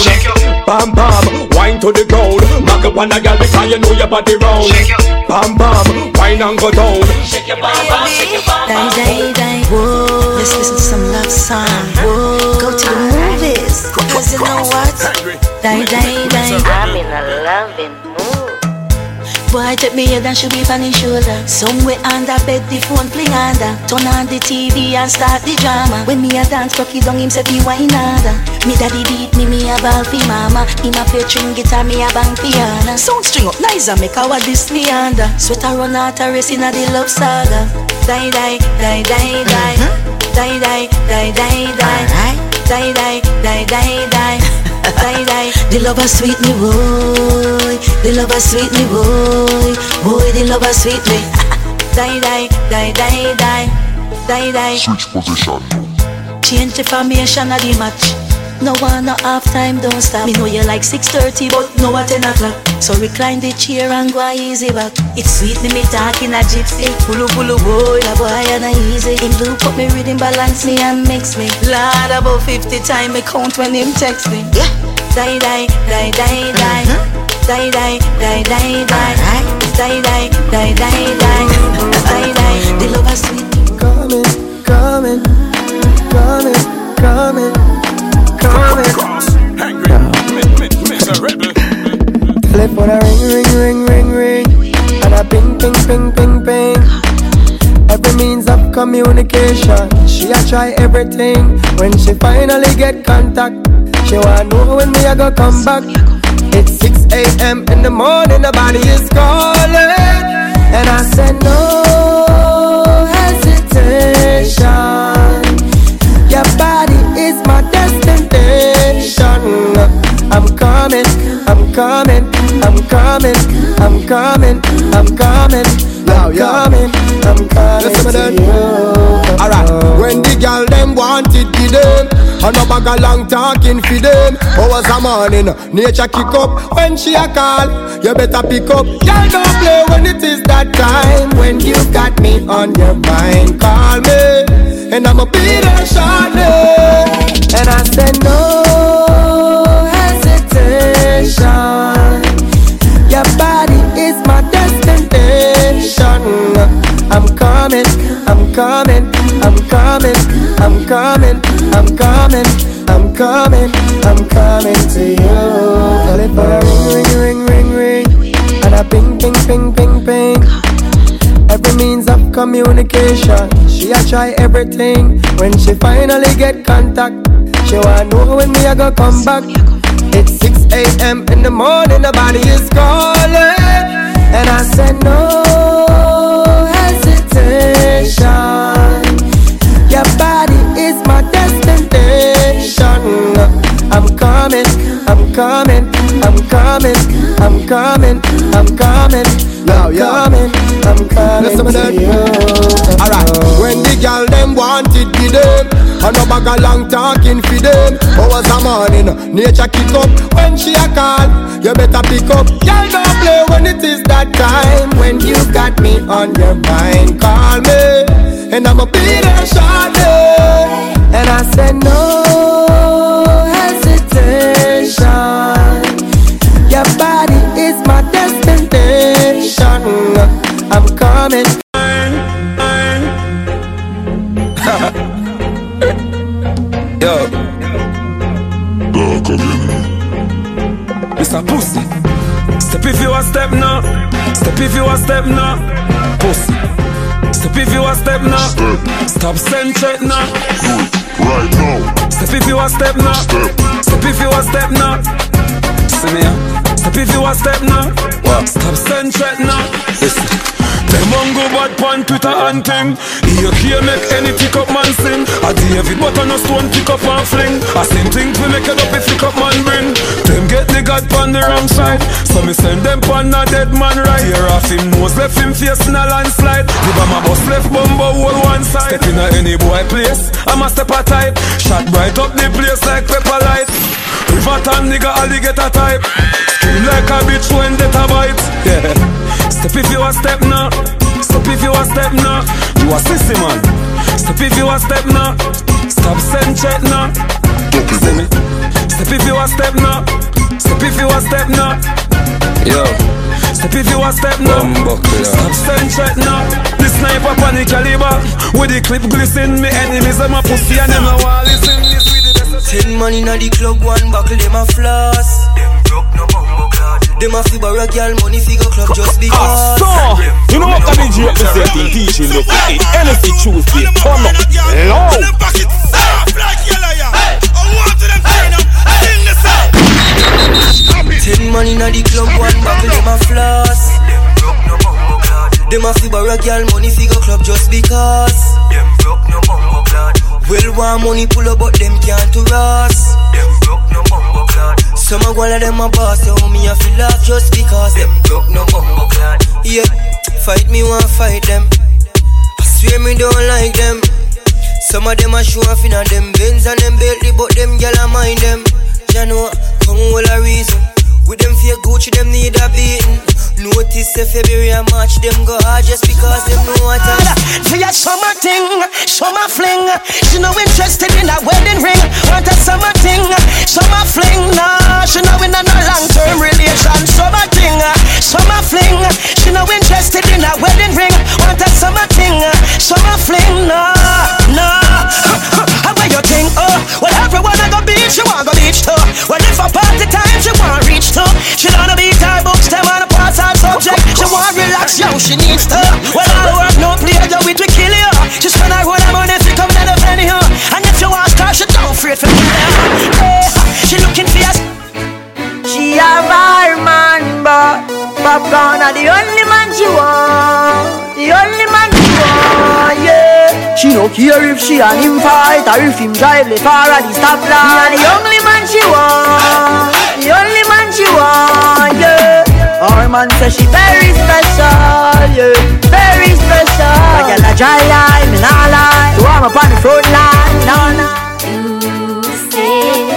Bam bam, wine to the ground. Muggle pon a girl because you know your body round. Bam bam, wine and go down. Shake your bam bam, shake your bam bam. Die, die, die. Whoa. Let's listen to some love song. Whoa. Go to the movies. Cause you know what? Die, die, die. I'm in a loving mood. Boy, take me head and should be on his shoulder. Somewhere under bed, the phone fling under. Turn on the TV and start the drama. When me a dance, cocky down him say fi wine harder. Me daddy beat me, me a ball fi mama. Him a play string guitar, me a bang piano. Sound string up nice and make our this me under. Sweater run out a race inna the love saga. Die, die, die, die, die. Mm-hmm. Die, die, die, die, die. Die, die, die, die, die. Die, die. The lover sweet me, boy. The lover sweet me, boy. Boy, the lover sweet me. Die, die, die, die, die. Die, die. Switch position. Change the formation of the match. No one, no half time, don't stop. Me know you like 6.30, but no at 10 o'clock. So recline the chair and go easy back. It's sweet, me, me talking a gypsy. Pulu pulu boy, a boy and a easy. Him look put me rhythm, balance me and mix me. Lord, about 50 time me count when him text me. Yeah. Die, die, die, die, die. Uh-huh. Die, die, die, die, die. Die, die, die, die, die. Die, die. The love is sweet. Coming, coming, coming, coming, coming. Telephone a ring, ring, ring, ring, ring, and a ping, ping, ping, ping, ping. Every means of communication, she a try everything. When she finally get contact, she wanna know when me a go come back. It's 6 a.m. in the morning, the body is calling, and I said no hesitation. Your body is my destination. I'm coming, I'm coming, I'm coming, I'm coming, I'm coming, I'm coming, I'm coming to to you. Alright, when the girl them want it, give them. And no bag of long talking for them. Hours a morning, nature kick up when she a call. You better pick up. Girl, don't play when it is that time. When you got me on your mind, call me, and I'ma be there shortly. And I said no hesitation. Your body is my destination. I'm coming, I'm coming, I'm coming, I'm coming, I'm coming, I'm coming, I'm coming to you. Telephone ring, ring, ring, ring, ring, and a ping, ping, ping, ping, ping. Every means of communication, she a try everything. When she finally get contact, she wanna know when me a go come back. It's 6 a.m. in the morning, the body is calling, and I said no hesitation. Your body is my destination. I'm coming, I'm coming, I'm coming, I'm coming, I'm coming, Now, I'm yeah. coming, I'm coming Listen to you. Alright, when the girl them want it, give them. And no bag of long talking for them. Hours a morning, nature kick up when she a call. You better pick up. Girl, don't play when it is that time. When you got me on your mind, call me, and I'ma be there shortly. And I said no Coming. Yo. Mr. Pussy. Step if you a step now. Step if you a step now. Pussy. Step if you a step now. Stop send threat now. Do it Right now. Step if you a step now. Step if you a step now. See me. Step if you a step now. What? Stop send threat now. Listen. Them on go bad pan Twitter and thing. Here here make any pick up man sing. A David but on a stone pick up and fling. A same thing we make it up if pick up man bring. Them get the god pan the wrong side. So me send them pan a dead man right. Here off him nose left him face in a landslide. The bomber bus left bumbo hold one side. Step in a any boy place. I'm a step a type. Shot bright up the place like pepper light. River tan nigga alligator type. Scream like a bitch when they a bite. Yeah. Step if you a step now. Step if you a step now. You a sissy man. Step if you a step now. Stop send check now. See me? Step if you a step now. Step if you a step now. Yo. Step if you a step now. Stop send check now. The sniper panic caliber. With the clip glisten, me enemies them a pussy and them a wall listen. This with the best. Ten man inna the club, one buckle, them a floss. Them broke no bumbo clad. Them a fi borrow girl money fi go club just because. So, you know what can be G representing teaching look it. Henny Tuesday, come up. Low. Ten man inna the club, one buckle, them a floss. Them broke no bumbo clad. Them a fi borrow girl money fi go club just because. Them broke no bumbo clad. Well, want money pull up, but them can't to us. Them broke no bumbo clad. Some a of them a boss, so me a feel laugh just because them broke no bumbo clad. Yeah, fight me, want fight them. I swear me don't like them. Some of them a show off inna them Benz and them Bentley, but them gyal a mind them. Know, come all a reason. With them fake Gucci, them need a beating. Notice if February and March, them go hard just because them know what I For your summer thing, summer fling. She no interested in a wedding ring. Want a summer thing, summer fling. Nah, she no in a no long term relation. Summer thing, summer fling. She no interested in a wedding ring. Want a summer thing, summer fling. Nah, nah. How about your thing? Oh, well everyone I go beach, she want go beach too. Well if a party time, she want reach too. She don't wanna want relax, yo, she needs to. Well I work no play, yo, it will kill you. She spend her whole money if come down the huh? And if you ask her, she don't afraid for me. Hey, she looking for us. She have her man, but popcorn are the only man she want. The only man she want, yeah. She no care if she and him fight or if him drive le far at the stoplight. The only man she want. The only man she want. Our man say she very special, yeah. Very special. Like a dry line, me nah lie. So I'm up on the front line, nah nah. You say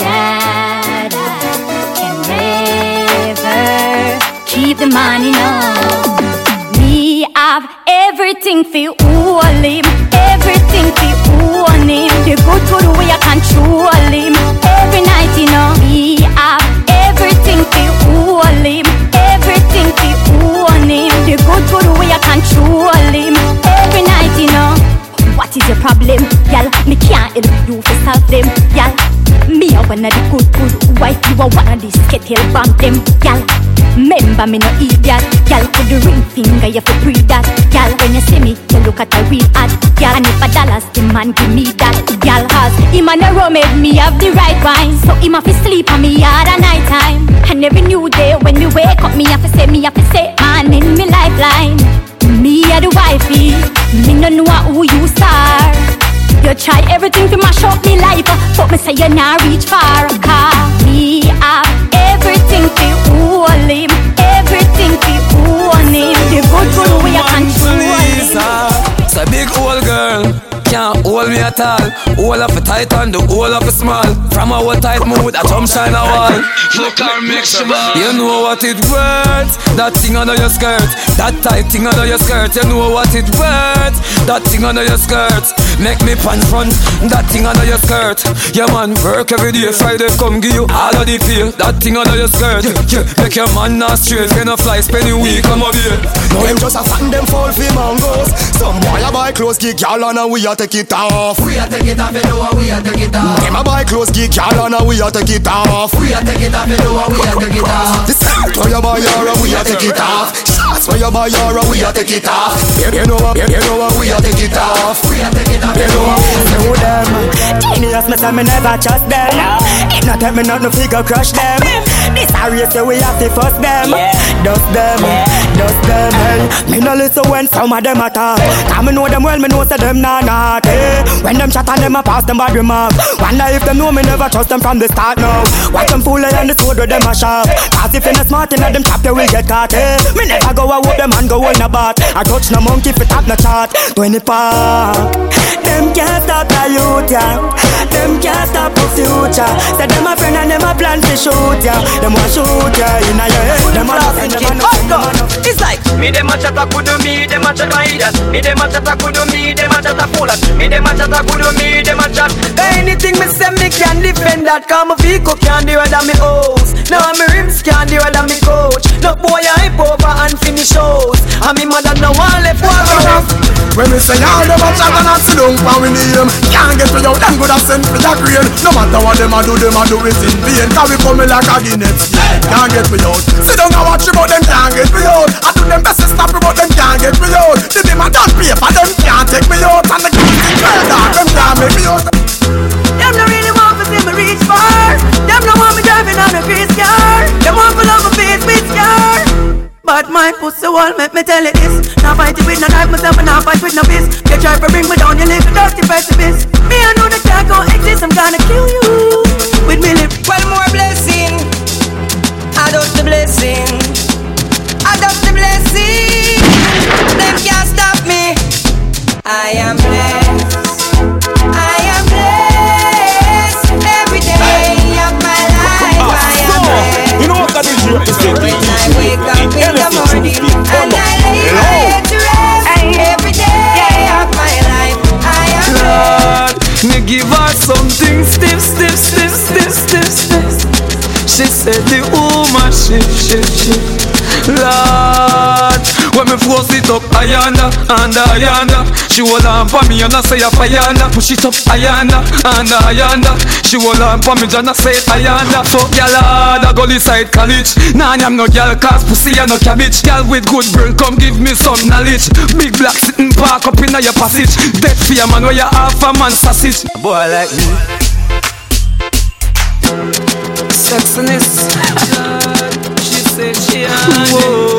that I can never keep the money, no. Me have everything for all him, everything for own him. The good good way I control him. Control him. Every night, you know. What is your problem, y'all? Me can't help you to solve them, y'all. Me a one of the good good wife, you a one of the skittle bomb them, y'all. Remember me no idiot, y'all. Put the ring finger, you fi breathe that, y'all. When you see me, you look at a real ad, y'all. And if a dollars, the man give me that, y'all. Cause him and the rum made me have the right wine, so him have to sleep on me hard at night time. And every new day when me wake up, me have to say, me have to say, man in me lifeline. Me a the wifey, me no know who you are. You try everything to mash up me life, but me say you not reach far. Cause me have everything to hold him, everything to own him. The good good way I control him. It's a big old girl. Can't hold me at all. All of a tight and the whole of a small. From our tight mood, I jump shine a wall. Look her mix You know what it worth. That thing under your skirt. That tight thing under your skirt. You know what it worth. That thing under your skirt. Make me pan front. That thing under your skirt. Yeah man, work every day. Friday come give you all of the feel. That thing under your skirt. Yeah, yeah. Make your man not straight. Can a fly spend a week on my beer. No, them just a fan them fall for mangoes. Some boy a buy clothes, geek y'all and we a take it off. We a take it off, you know we a take it off. Them a buy clothes, geek y'all and we a take it off. We a take it off, you know we a take it off. Skirt where you buy your we a take it off. Shots where you buy your we a take it off. You you know what, you you know what we a take it off. We a take it off, You know what? Know them. Genius, me say me never trust them. It not tell me not no figure crush them. This a race so we have to fuss them. dust them, dust them. Hey, me no listen when some of them attack. Cause me know them well, me know say them nah naughty. When them shot and them a pass them bad remark. Wonder if them know me never trust them from the start now. Watch them fool on the sword with them a sharp. Cause if you're not smart enough, them chop you will get caught. Eh? Me never go out with them and go in a bat. I touch no monkey if it top no chart. 20 park. Them can't stop the youth, yeah. Them can't stop the future. Say them a friend and them a plan to shoot, yeah. Them want shoot, yeah. In a your head, them a no friend, them a no them a no It's like me dem a chatta kudu me dem a chatta idiot Me dem a chatta kudu me dem a chatta fool Me dem a chatta kudu me dem a chat Anything me say me can defend that Cause my vehicle can't do it than me house Now my rims can't do it than me coach No boy I hype over and finish shows. And me mother no one left one When me say all them a chat and a sit down for we name Can't get me out, them good a send me a crane No matter what them a do, them a do it in vain. Cause we come like a Guinness. Can't get me out. Sit down and watch me but them can't get me out. I do them best to stop me but them can't get me out. The them a done paper, them can't take me out. And the can't think them can't make me out. Them no really want to see me reach far. Them no want me driving on a grease car. Them want to love my face with scar but my pussy wall make me tell it this. Now fight it with no knife myself and now fight with no fist. You try to bring me down, you live a dirty precipice Me I know that can't go exist, I'm gonna kill you. With me lip Well more blessing. Adopt the blessing. Adopt the blessing. Them can't stop me. I am blessed woman shift, shift, shift. Lord, when me force it up, ayanda, and ayanda. She hold on for me and I say a ayanda. Push it up, ayanda, and ayanda. She hold on for me and I say ayanda. Fuck ya lord, I go inside college. Nah, I'm no girl, cause pussy and no cabbage. Girl with good brain, come give me some knowledge. Big black sitting park up in your passage. Dead fear man, where you half a man sausage. A boy like me. Sexiness. Whoa,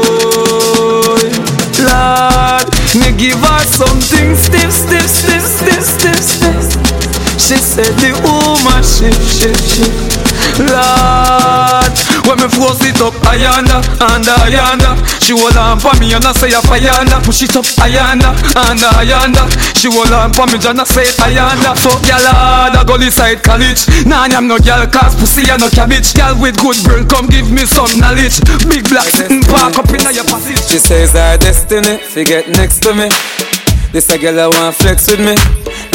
Lord, me give her something stiff, stiff, stiff, stiff, stiff, stiff. She said the woman shift, shift, shift. Lord, when me force it up, ayanda, and ayanda. She hold on for me and I say a ayanda. Push it up, ayanda, and ayanda. She hold on for me and I say ayanda. Fuck ya lord, I go inside college. Nah, I'm no girl, cause pussy and no cabbage. Girl with good brain, come give me some knowledge. Big black sitting park up in your passage. She says her destiny, fi get next to me. This a girl I want flex with me,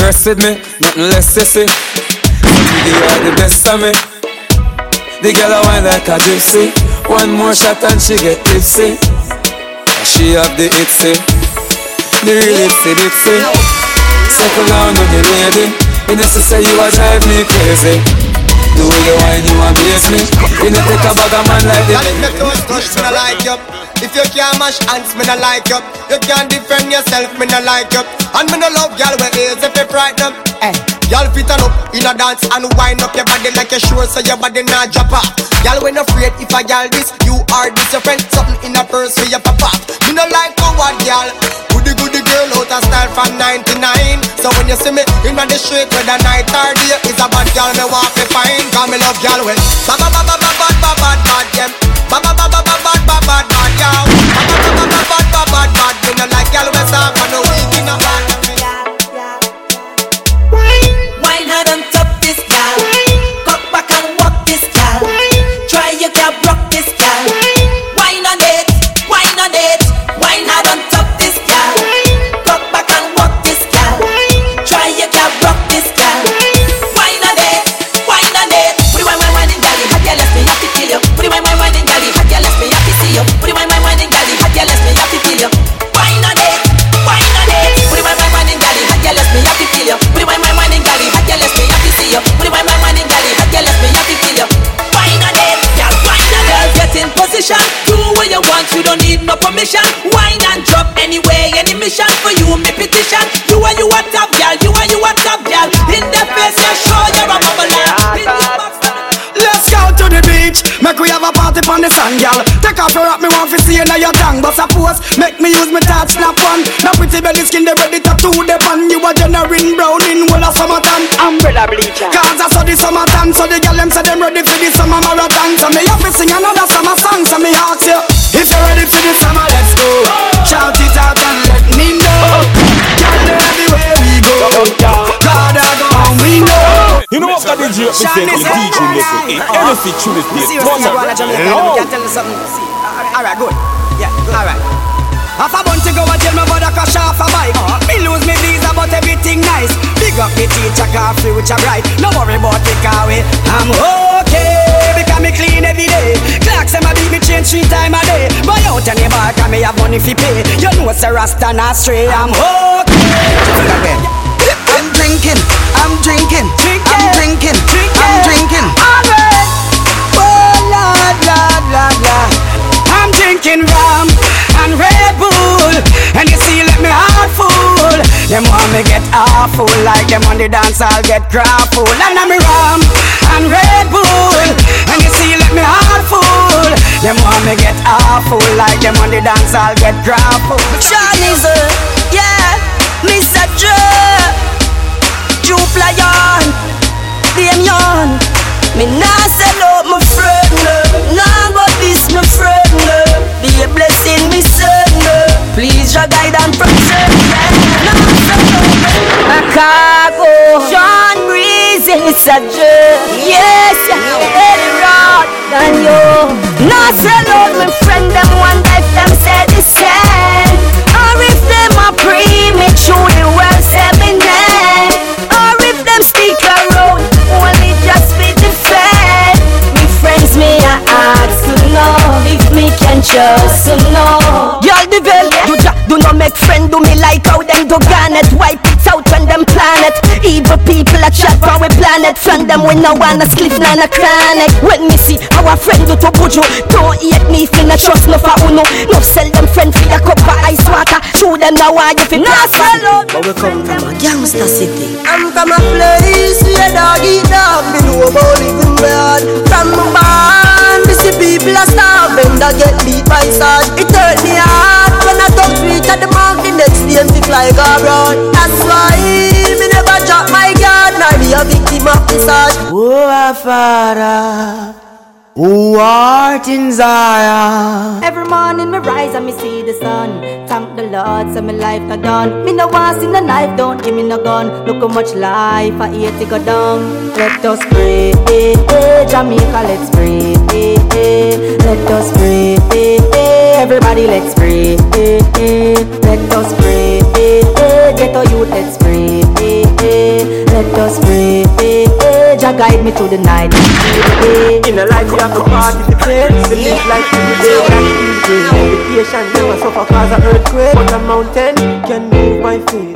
rest with me, nothing less sissy. Me give the best of me. The girl I want like a gypsy. One more shot and she get tipsy. She have the itsy, the real itsy bitsy. Settle down on the lady. You say you a drive me crazy. The way you whine, you a blaze me. You know take a bag of man like the. Girl, if you touch, touch, me like you. If you can't mash hands, me no like you. You can't defend yourself, me no like you. And me no love girl with ears if you frighten. Eh. Y'all fit on up in a dance and wind up your body like you sure so your body not drop off. Y'all when afraid if I y'all this, you are this your friend. Something in a purse for your papa. Me no like coward girl. Goody goody girl out of style from 99. So when you see me in the street whether night or day, it's a bad girl me want to find. Cause me love y'all well. Ba ba ba ba ba ba ba ba bad yeah. Ba ba ba ba ba ba ba bad bad y'all. Ba ba ba ba ba ba ba bad bad. Me no like y'all we soft and no weak in a bad. You want. You don't need no permission. Wine and drop anyway. Any mission for you, me petition. You are you a top gal. You are you a top gal. In the face, you show you're a bubbler. In the box, Let's go to the beach. Make we have a party on the sun, girl. Take off your rock, me want to see you now your tongue. But suppose, make me use me touch, snap on. Now pretty belly skin, they ready to tattoo the pan. You a generating brown in all of summertime. Umbrella bleacher. Cause I saw the summertime, so the girl them say them ready for the summer marathon. So me have to sing another summer song, so me ask you. If you're ready for the summer, let's go. Shout it out and let me know. Girl, everywhere we go. God, I go and we know. You know what got the J up me say to the DJ Hey, anything tune is played see, Turn see, go on, up Jamaica, Lord let me tell you something. See, uh, alright, good. Yeah, good. alright. Half a bunch to go and tell me about a crash off a bike. Me lose me visa, but everything nice. Big up the teacher, car free, which I bright. No worry about the car way. I'm okay because me clean every day. Clocks them a beat me change three time a day. Buy out any bar, cause me have money fi pay. You know it's a rasta not stray. I'm okay. I'm drinking, I'm drinking, I'm drinking, I'm drinking. Alright. Oh Lord, Lord, Lord, Lord. I'm drinking rum and Red Bull, and you see, let me heart full. Them want me get awful, like them on the dance, I'll get grappled. And I'm rum and Red Bull, and you see, let me heart full. Them want me get awful, like them on the dance, I'll get grappled. Uh, yeah, Mr. Joe, Jupe Lion, Damien. Me nah sell out my friend, uh, nah but this my friend. uh, Be a blessing, me son. Please, your guide and protect. Nah sell out my Chicago, Sean Breezy, Yes, Rod, and you. Sell out my friend, them one life, them say the same. Or if them a premature, the world me can trust to know. Y'all the veil, you do not make friend, do me like how them do garnet. Wipe out when them planet. Evil people a chat for we planet. Friend them we no wanna split none a chronic. When me see our friend do to buju, don't hate me if you trust no for uno. No sell them friend for a cup of ice water. Show them now why you fi not sell out. But we come from a gangster city. I'm from a place where dog eat dog. Me know about living bad. From my barn, me see people a starving. That get beat by sword. It hurt me heart when I touch reach at the mark. The next day me fly go abroad. That's why me never drop my guard. Nor be a victim of the sword. Oh, our Father. Who art in Zion? Every morning me rise and me see the sun. Thank the Lord, so my life not done. Me no want see no knife, don't give me no gun. Look how much life I hate to go down. Let us pray, eh, eh, Jamaica, let's pray, eh, eh. Let us pray, eh, eh. Everybody, let's pray, eh, eh. Let us pray, eh, eh. Get our youth, let's pray. Let us pray. Jah guide me through the night. In a life you have to participate The live life every day like easy Meditation never suffer cause of earthquake But a mountain can move my feet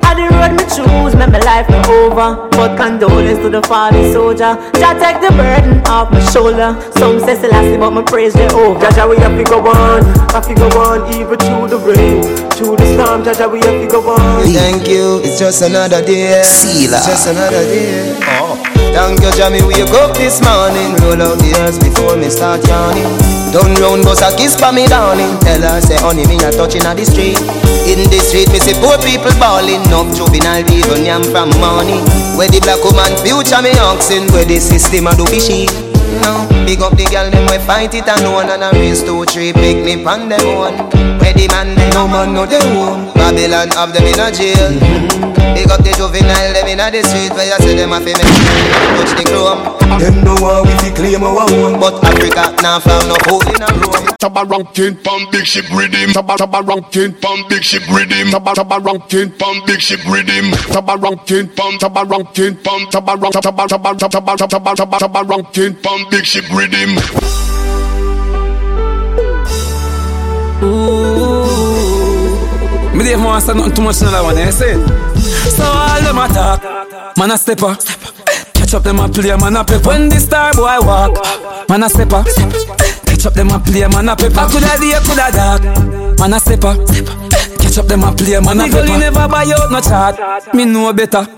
I the road me choose, make my life no over. But condolence to the fallen soldier. Jah take the burden off my shoulder. Some say Selassie, but my praise Jehovah. Jaja we have to go on Have to go on even through the rain Through the storm Jaja we have to go on Thank you, it's just another day. Sealer. It's just another day. Oh. Thank you, Jamie. Wake up this morning. Roll out the earth before me start yawning. Done round, bust a kiss for me, darling. Tell her, say, honey, me a touching at the street. In the street, me see poor people balling. Enough juvenile even yam from morning. Where the black woman future me oxen. Where the system a do be. No, big up the girl them we fight it alone and a race two three picnic on them one. Where the man them no man know they own. Babylon have them in a jail. Mm-hmm. Big up the juvenile them in a the street where you see them a fi touch the chrome. Them no want we fi claim our own, but Africa now found no hole in a room. Taba ranking pon big ship rhythm. Taba taba ranking pon big ship rhythm. Taba taba ranking pon big ship rhythm. Taba ranking pon taba ranking pon taba rank taba taba taba taba taba taba taba ranking pon big ship rhythm. Ooh, me Dave want say nothing too much in that one, eh? See? So all them attack, man a stepper. Catch up them a play, man a pepper. When the star boy walk, man a stepper. Catch up them a play, man a pepper. Coulda day, coulda dark, man a stepper. Catch up them a play, man a pepper. Nigga, never buy out no chart. Me know better.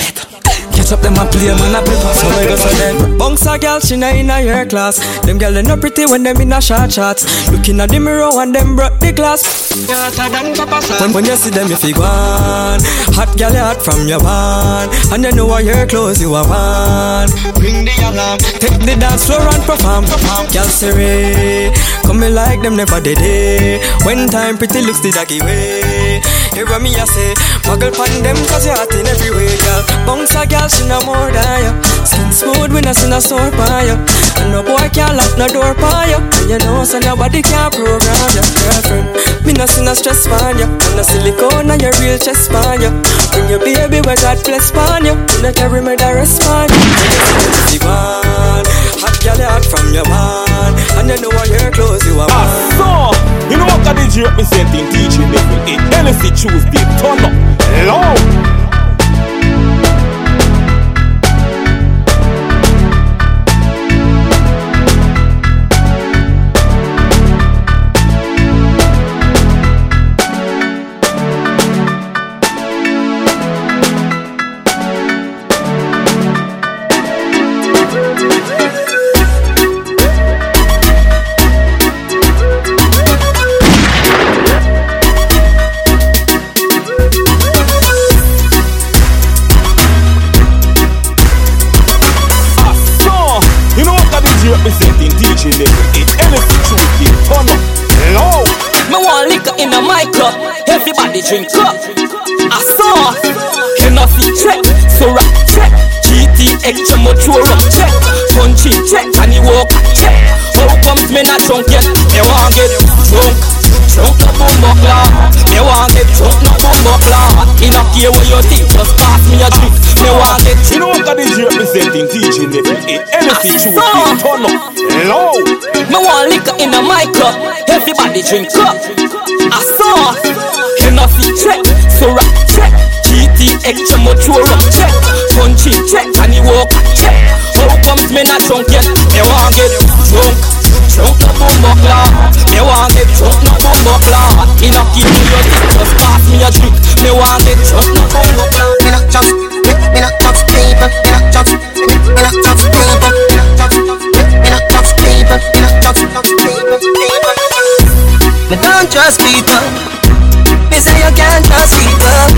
Catch up them a play, man a pass. So I go so then. Bunks a girl, she not in a your class. Them girl they not pretty when them in a short shots. Looking at the mirror and them broke the glass. When, when you see them, if you go on Hot girl, you hot from your van And you know what your clothes you have on Bring the alarm Take the dance floor and perform Girl, say Come me like them never did it When time pretty looks the doggy way Hear what me I say. Muggle pan them cause you hot in every way, girl Bounce a girl, she no more than you Skin smooth, we no see no sore by you And no boy can't lock no door by you And you know so nobody can program your girlfriend Me no see no stress on you And no silicone on your real chest on you Bring your baby where God bless on you You no carry me the respond. If you want Hot girl, hot from your man. And you know what your clothes you are Ah, so, you know what the DJ representing teaching level 8 Hennessy Tuesday, turn up, loud everybody drink up. I saw, know fi check, so rock check. GTX, you mo throw up check. Punchy check, and you walk check. How comes me not drunk yet? Me want get drunk, drunk no bumbo clap. Me want get drunk no bumbo clap. In a care what you think, just pass me a drink. Me want get You know what the DJ representing teaching 8 Hennessy Tuesday, turn up, loud Me want liquor in a my cup, everybody drink up. I saw, you know fi check, so rock check. GTX, you mo throw check. Punchy check, and you walk check. How comes me not drunk yet? Me want get drunk, drunk no bumbo clap. Me want get drunk no bumbo clap. In a keep me your dick, just pass me a drink. Me want get drunk no bumbo clap. Me not just, me, me not just people. Me not just, me, me not just people. Me not just, me, me not just people. Me not just, people. Me don't trust people. Me say you can't trust people.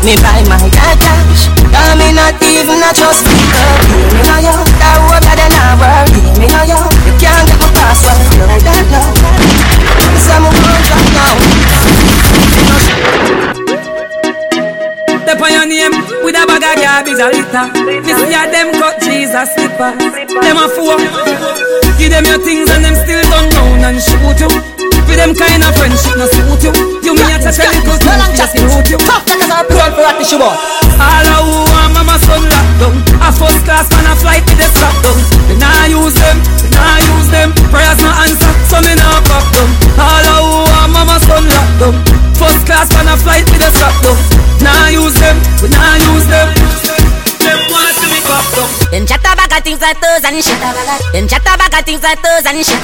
Me buy my cash. Cause me not even a trust people. Me know you, that road better than work. Me know you, you can't get my password. Know that now. Me won't drop down. Step on your name with a bag of garbage a litter. This year them cut Jesus slipper. Them a fool. Give them your things and them still turn round and shoot you. Them kind of friendship no suit you. You me a touch a little too fierce to root you. Tough like a roll for a tissue box. All a who want mama son locked down. A first class man a flight with the strap down. Me nah use them, me nah use them. Prayers no answer, so me nah pop down. All a who want mama son locked down. First class man a flight with the strap down. Nah use them, we nah use them. Them Them chat about things like toes and shit. Them chat about things like toes and shit.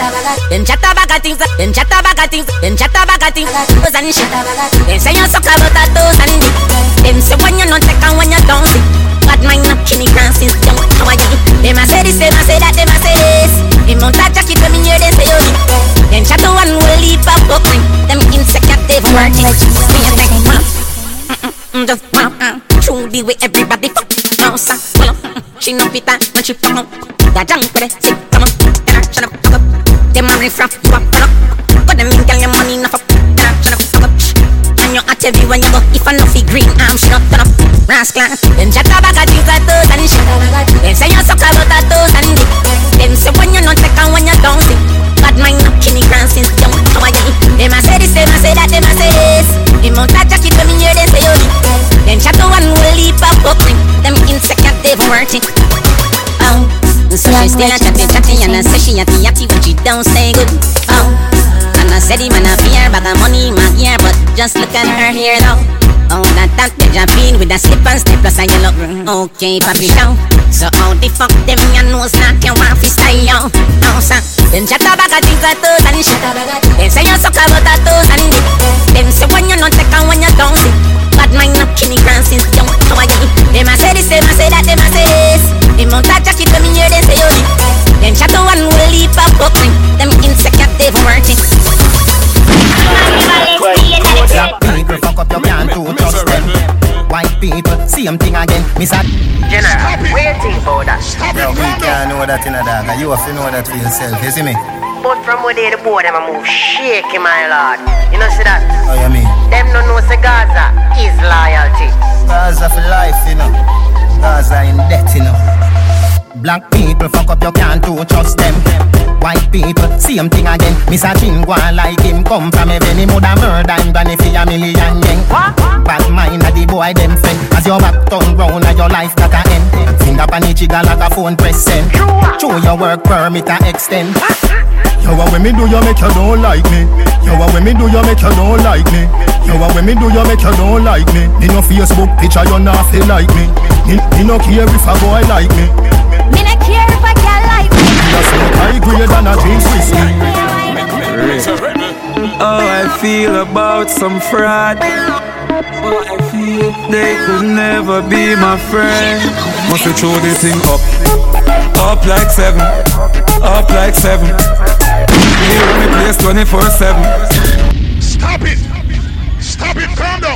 Them chat about things. Them chat about things. Them like toes and shit. Them say you suck about that toes and dick. Them say when you not take and when you don't see. Bad mind up Kenny Grant since young. How are you? Them a say this, them a say that, them a say this. Them on that jacket when me hear them say. Them chat to one will leap up up. Them insecure they work it. Me a take one. Mm, Just one. True the way everybody fuck. Sir. Well, she no fit that, but she fuck up. That junk with it, sick, come on. Get her, shut up, fuck up. Them riff raff, you up, fuck up. But them in girl, your money enough up. Get her, shut up, fuck up. And you at every when you go. If I no fi green, I'm shut up, turn up. Rascal, them chat about a things like toes and shit. Them say you suck about a toes and dick. Them say when you not take and when you don't see. Bad mind up, Kenny Grant since young. How are you? Them a say this, them a say that, them a say this. Them on that jacket when me hear them say you Them chat to one will leap up, up. They've worth it. Oh, so she still a chatting, chatting, and I say she yatty yatty, but she don't say good. Oh, Mama said the man a fear bag of money, my gear, but just look at her here though. Oh, that that they jumping with a slip and step plus a yellow. Okay, papi now. So how the fuck them ya knows not your wife is style? Oh, sir. Them chat a bag of things that toes and shit. Them say you suck a lot of toes and dick. Them say when you not take and when you don't sit. Bad mind not killing grand since young how are you? Them a say this, them a say that, them a say this. Them mount a jacket to me here, them say you Them chat a one will leap up book Them insect they for worth. Black people fuck up, trust them. White people, same thing again. Miss a General, waiting for that. No, we can't know that in a dog. You have to know that for yourself, you see me? But from where they the board, I'm a move shaky, my lord. You know, see that? Oh, you mean? Them no know say Gaza is loyalty. Gaza for life, you know. Gaza in debt, you know. Black people fuck up, you can't do trust them. White people, same thing again. Miss a chin like him come from heaven. He woulda murder him granny for a million yen. Bad mind a the boy them friend. As your back turn round and your life got a end. Finger pan the trigger like a phone press send. Show your work permit a extend. Yo, what when me do you make you don't like me? Yo, what when me do you make you don't like me? Yo, what when me do you make you don't like me? Me no Facebook picture you not feel like me. Me, me no care if a boy like me. Me not care if a girl like me. You smoke high grade and a drink whiskey. How I feel about some fraud. How I feel they could never be my friend. Must we throw the thing up, up like seven, up like seven. The place 24 7. Stop it! Stop it! Calm down!